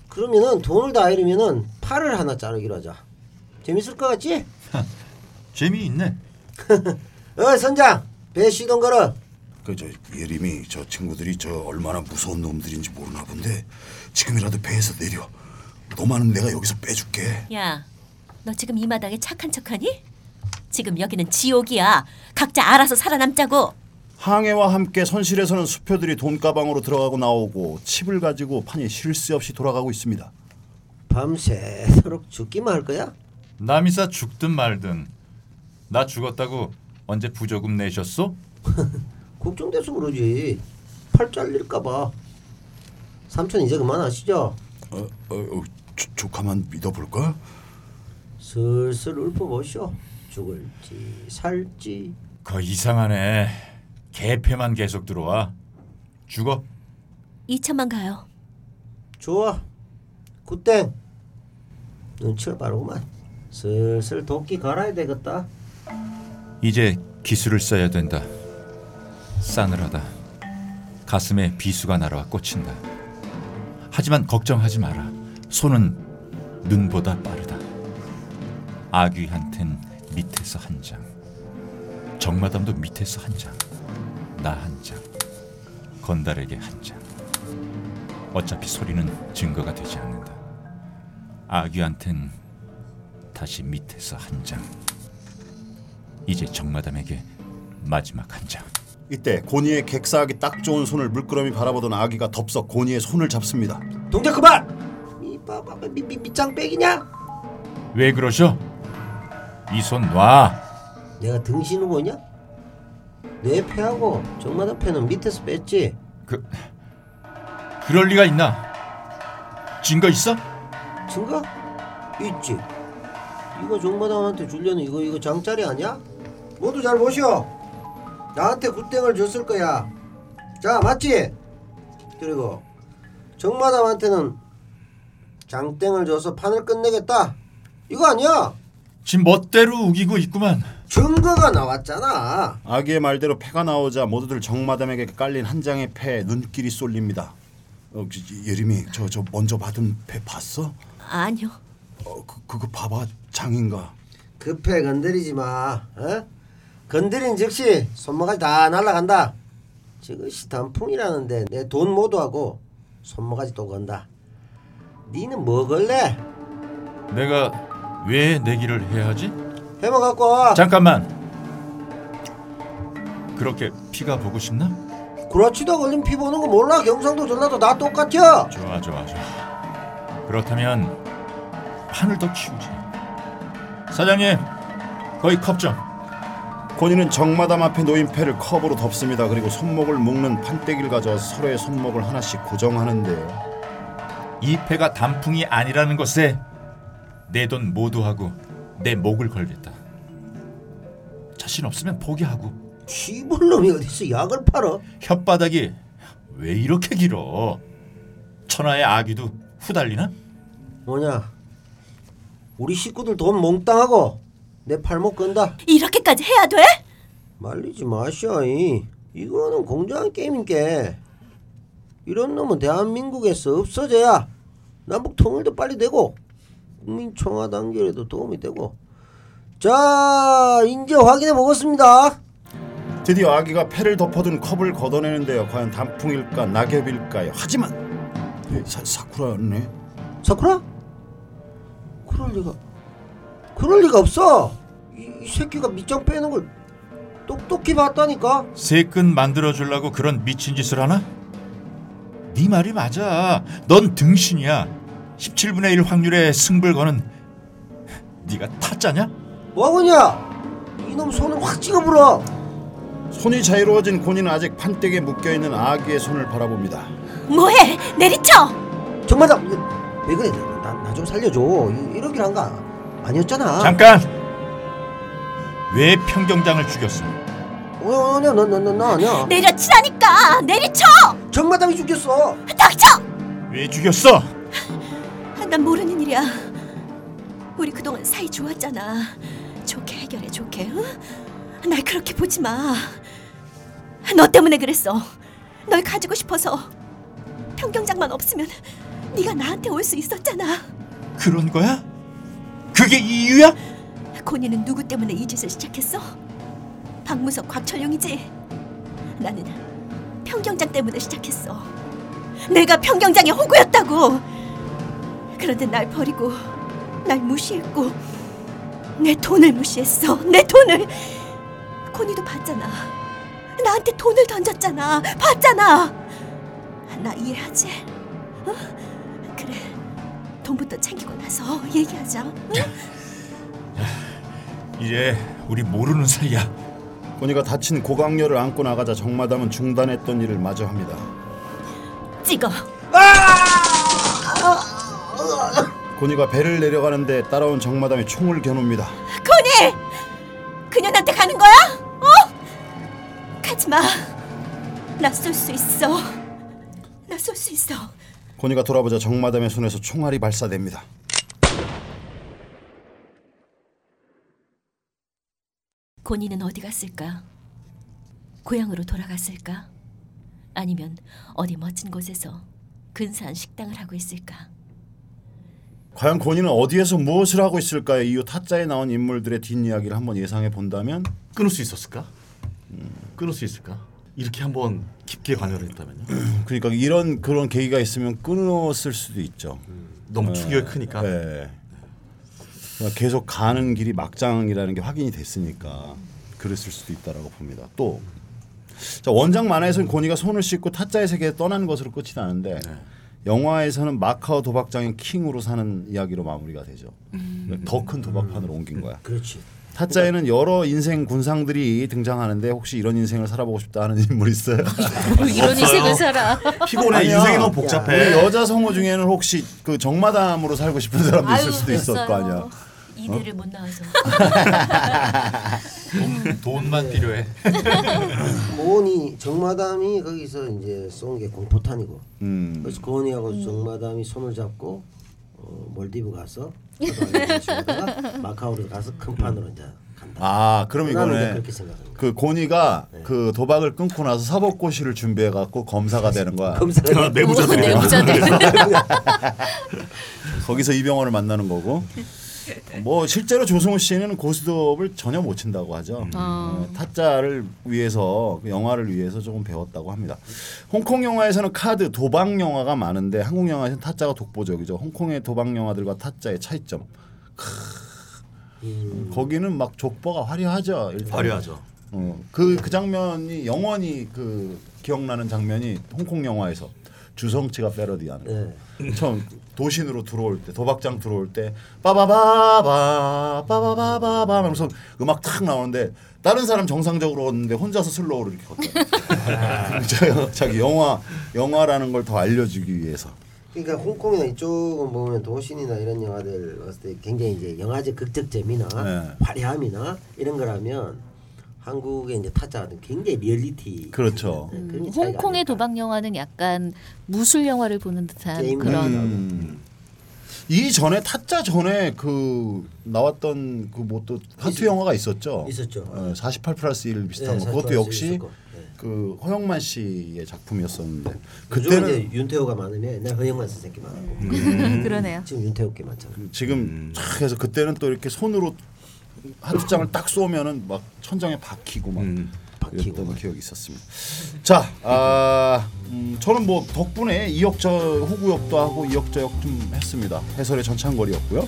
그러면은 돈을 다 잃으면은 팔을 하나 자르기로 하자. 재밌을 것 같지? 재미있네 어 선장 배 시동 걸어 그저 예림이 저 친구들이 저 얼마나 무서운 놈들인지 모르나 본데 지금이라도 배에서 내려. 너만은 내가 여기서 빼줄게. 야, 너 지금 이 마당에 착한 척하니? 지금 여기는 지옥이야. 각자 알아서 살아남자고. 항해와 함께 선실에서는 수표들이 돈 가방으로 들어가고 나오고 칩을 가지고 판이 쉴 새 없이 돌아가고 있습니다. 밤새도록 죽기만 할 거야? 남이 싸 죽든 말든 나 죽었다고 언제 부조금 내셨어? 걱정돼서 그러지. 팔 잘릴까봐. 삼촌 이제 그만하시죠. 어, 어, 어 조, 조카만 믿어볼까? 슬슬 읊어보시오. 죽을지 살지. 거 이상하네. 개패만 계속 들어와. 죽어. 2천만 가요. 좋아. 굿땡. 눈치가 빠르구만 슬슬 도끼 갈아야 되겠다 이제 기술을 써야 된다. 싸늘하다. 가슴에 비수가 날아와 꽂힌다. 하지만 걱정하지 마라. 손은 눈보다 빠르다. 아귀한텐 밑에서 한 장. 정마담도 밑에서 한 장. 나 한 장. 건달에게 한 장. 어차피 소리는 증거가 되지 않는다. 아귀한텐 다시 밑에서 한 장. 이제 정마담에게 마지막 한 장. 이때 고니의 객사하기 딱 좋은 손을 물끄러미 바라보던 아기가 덥석 고니의 손을 잡습니다. 동작 그만 이 봐봐 미, 미, 밑장 빼기냐? 왜 그러셔? 이 손 놔. 내가 등신을 보냐? 내 패하고 정마다 패는 밑에서 뺐지 그 그럴 리가 있나? 증거 있어? 증거? 있지 이거 정마담한테 주려는 이거 이거 장짜리 아니야? 모두 잘 보시오 나한테 굿땡을 줬을 거야 자 맞지? 그리고 정마담한테는 장땡을 줘서 판을 끝내겠다 이거 아니야 지 멋대로 우기고 있구만. 증거가 나왔잖아 아기의 말대로 패가 나오자 모두들 정마담에게 깔린 한 장의 패에 눈길이 쏠립니다. 어, 저, 저, 예림이 저 저 먼저 받은 패 봤어? 아니요. 어, 그, 그거 봐봐 장인가? 급해 건드리지 마 어? 건드린 즉시 손모가지 다 날라간다 저것이 단풍이라는데 내 돈 모두 하고 손모가지 또 건다 니는 뭐 걸래? 내가 왜 내기를 해야 하지? 갖고 와. 잠깐만. 그렇게 피가 보고 싶나? 구라치다 걸린 피 보는 거 몰라? 경상도 전라도 다 똑같아. 좋아 좋아 좋아. 그렇다면 판을 더 키우지. 사장님, 거기 컵 좀. 고니는 정마담 앞에 놓인 패를 컵으로 덮습니다. 그리고 손목을 묶는 판때기를 가져와 서로의 손목을 하나씩 고정하는데요. 이 패가 단풍이 아니라는 것에 내 돈 모두 하고 내 목을 걸겠다. 자신 없으면 포기하고 시벌 놈이 어디서 약을 팔어? 혓바닥이 왜 이렇게 길어? 천하의 아기도 후달리나? 뭐냐? 우리 식구들 돈 몽땅하고 내 팔목 건다. 이렇게까지 해야 돼? 말리지 마시오이. 이거는 공정한 게임인게. 이런 놈은 대한민국에서 없어져야 남북 통일도 빨리 되고 국민 청화 단결에도 도움이 되고. 자, 이제 확인해 보겠습니다. 드디어 아기가 패를 덮어둔 컵을 걷어내는데요. 과연 단풍일까 낙엽일까요? 하지만 에, 사, 사쿠라였네. 사쿠라? 그럴 리가 그럴 리가 없어. 이, 이 새끼가 밑장 빼는 걸 똑똑히 봤다니까. 새끈 만들어 주려고 그런 미친 짓을 하나? 네 말이 맞아. 넌 등신이야. 17분의 1 확률의 승부를 거는 네가 타짜냐? 뭐하냐? 이놈 손을 확 찍어불어. 손이 자유로워진 고니는 아직 판때기에 묶여있는 아기의 손을 바라봅니다. 뭐해? 내리쳐! 정마다 왜 그래? 나나좀 살려줘. 이- 이러길 한거 아니었잖아. 잠깐. 왜 평경장을 죽였어? 어, 아니야, 나나 나 아니야. 내려치라니까! 내리쳐! 정마담이 죽였어. 닥쳐! 왜 죽였어? 난 모르는 일이야. 우리 그동안 사이 좋았잖아. 좋게 해결해 좋게. 응? 날 그렇게 보지 마. 너 때문에 그랬어. 널 가지고 싶어서. 평경장만 없으면 네가 나한테 올 수 있었잖아. 그런 거야? 그게 이유야? 고니는 누구 때문에 이 짓을 시작했어? 박무석 곽철용이지. 나는 평경장 때문에 시작했어. 내가 평경장의 호구였다고. 그런데 날 버리고 날 무시했고 내 돈을 무시했어. 내 돈을. 고니도 봤잖아. 나한테 돈을 던졌잖아. 봤잖아. 나 이해하지? 어? 돈부터 챙기고 나서 얘기하자. 응? 이제 우리 모르는 사이야. 고니가 다친 고강렬을 안고 나가자 정마담은 중단했던 일을 마저 합니다. 찍어. 고니가 배를 내려가는데 따라온 정마담이 총을 겨눕니다. 코니! 그년한테 가는 거야? 어? 가지 마. 나쏠 수 있어. 나쏠 수 있어. 고니가 돌아보자 정마담의 손에서 총알이 발사됩니다. 고니는 어디 갔을까? 고향으로 돌아갔을까? 아니면 어디 멋진 곳에서 근사한 식당을 하고 있을까? 과연 고니는 어디에서 무엇을 하고 있을까요? 이후 타짜에 나온 인물들의 뒷이야기를 한번 예상해 본다면 끊을 수 있었을까? 끊을 수 있을까? 이렇게 한번 깊게 관여를 했다면요. 그러니까 이런 그런 계기가 있으면 끊었을 수도 있죠. 너무 충격이 크니까. 네. 그러니까 계속 가는 길이 막장이라는 게 확인이 됐으니까 그랬을 수도 있다라고 봅니다. 또 자, 원작 만화에서는 고니가 손을 씻고 타짜의 세계에 떠난 것으로 끝이 나는데 영화에서는 마카오 도박장인 킹으로 사는 이야기로 마무리가 되죠. 더큰 도박판으로 옮긴 거야. 그렇지. 타짜에는 여러 인생 군상들이 등장하는데 혹시 이런 인생을 살아보고 싶다 하는 인물 있어요? 이런 인생을 살아. 피곤해. 아니야. 인생이 너무 복잡해. 여자 성우 중에는 혹시 그 정마담으로 살고 싶은 사람도 있을 아유, 수도 있을 거 아니야. 이대를 못 나와서. 돈, 돈만 필요해. 고은이 정마담이 거기서 이제 쏜 게 공포탄이고. 음. 그래서 고은이하고 정마담이 손을 잡고 어, 몰디브 가서 마카오로 가서 큰 판으로 이제 간다. 아, 그럼 생각합니다. 그 고니가 그 도박을 끊고 나서 사법고시를 준비해 갖고 검사가 되는 거야. 검사가 내부자들이 내부자들. 거기서 이병헌을 만나는 거고. 뭐 실제로 조승우 씨는 고스톱을 전혀 못 친다고 하죠. 어, 타짜를 위해서 그 영화를 위해서 조금 배웠다고 합니다. 홍콩 영화에서는 카드 도박 영화가 많은데 한국 영화에서는 타짜가 독보적이죠. 홍콩의 도박 영화들과 타짜의 차이점. 크, 거기는 막 족보가 화려하죠. 일단. 화려하죠. 어, 그, 그 장면이 영원히 그 기억나는 장면이 홍콩 영화에서 주성치가 패러디하는 네. 처음 도신으로 들어올 때 도박장 들어올 때 빠바바바 빠바바바바 하면서 음악 탁 나오는데 다른 사람 정상적으로 걷는데 혼자서 slow로 이렇게 걷더라고요. 저- 자기 영화 영화라는 걸 더 알려주기 위해서. 그러니까 홍콩이나 이쪽은 보면 도신이나 이런 영화들 봤을 때 굉장히 이제 영화적 극적 재미나 네. 화려함이나 이런 거라면 한국의 이제 타짜는 굉장히 리얼리티 그렇죠. 차이가 홍콩의. 도박 영화는 약간 무술 영화를 보는 듯한 그런 음. 이 전에 타짜 전에 그 나왔던 그 뭐 또 화투 영화가 있었죠. 있었죠. 어, 48 플러스 1 비슷한 네, 거. 그것도 48 역시. 네. 그 허영만 씨의 작품이었었는데 그때는 윤태호가 많으면 옛날 허영만 선생님 많았고 음. 그러네요. 지금 윤태호 게 많잖아. 지금 촥 해서 그때는 또 이렇게 손으로 하트장을 딱 쏘면은 막 천장에 박히고 막 음. 박히고 막. 기억이 있었습니다. 자, 아, 음, 저는 뭐 덕분에 이역저 호구역도 하고 이역저역 좀 했습니다. 해설의 전창걸이었고요.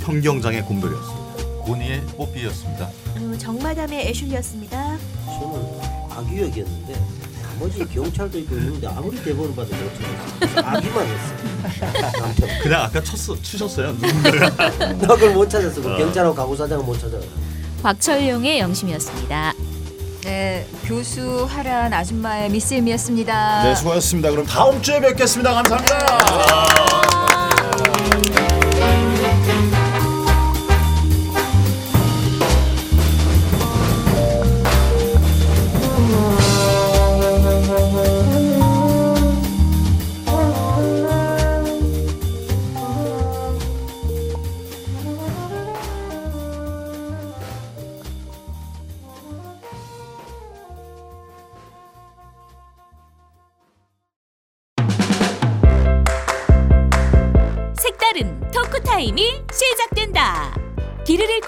현경장의 곰돌이었습니다. 고니의 뽀삐였습니다. 음, 정마담의 애슐리였습니다. 저는 악유역이었는데 나머지 경찰도 있고 있는데 아무리 대본을 봐도 못 찾았어. 아기만 했어. 남편. 그냥 아까 쳤어 치셨어요. 나 그걸 못 찾았어. 그 경찰하고 가구사장은 못 찾아. 곽철용의 영심이었습니다. 네, 교수 하란 아줌마의 미쌤이었습니다. 네, 수고하셨습니다. 그럼 다음 주에 뵙겠습니다. 감사합니다.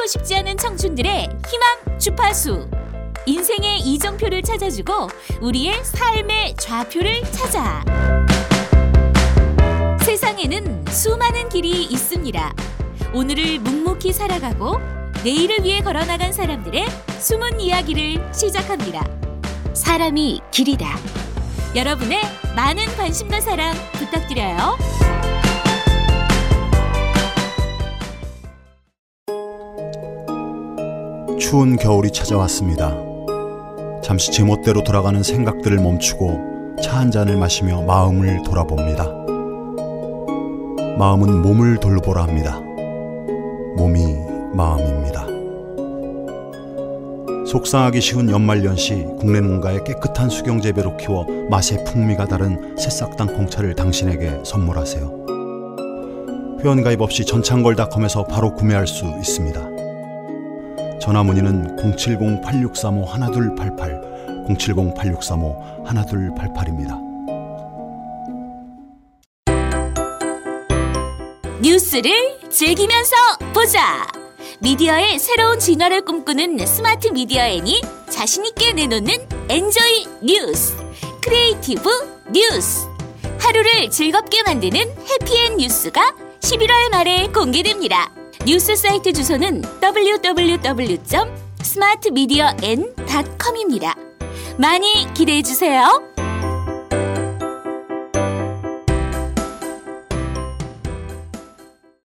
잃고 싶지 않은 청춘들의 희망 주파수. 인생의 이정표를 찾아주고 우리의 삶의 좌표를 찾아. 세상에는 수많은 길이 있습니다. 오늘을 묵묵히 살아가고 내일을 위해 걸어나간 사람들의 숨은 이야기를 시작합니다. 사람이 길이다. 여러분의 많은 관심과 사랑 부탁드려요. 추운 겨울이 찾아왔습니다. 잠시 제멋대로 돌아가는 생각들을 멈추고 차 한 잔을 마시며 마음을 돌아봅니다. 마음은 몸을 돌보라 합니다. 몸이 마음입니다. 속상하기 쉬운 연말연시 국내 농가의 깨끗한 수경 재배로 키워 맛의 풍미가 다른 새싹 땅콩차를 당신에게 선물하세요. 회원가입 없이 전창걸닷컴에서 바로 구매할 수 있습니다. 전화 문의는 070-8635-1288, 070-8635-1288입니다. 뉴스를 즐기면서 보자. 미디어의 새로운 진화를 꿈꾸는 스마트 미디어 앤이 자신있게 내놓는 엔조이 뉴스. creative 뉴스. 하루를 즐겁게 만드는 해피엔 뉴스가 11월 말에 공개됩니다. 뉴스 사이트 주소는 www.smartmedian.com입니다. 많이 기대해 주세요.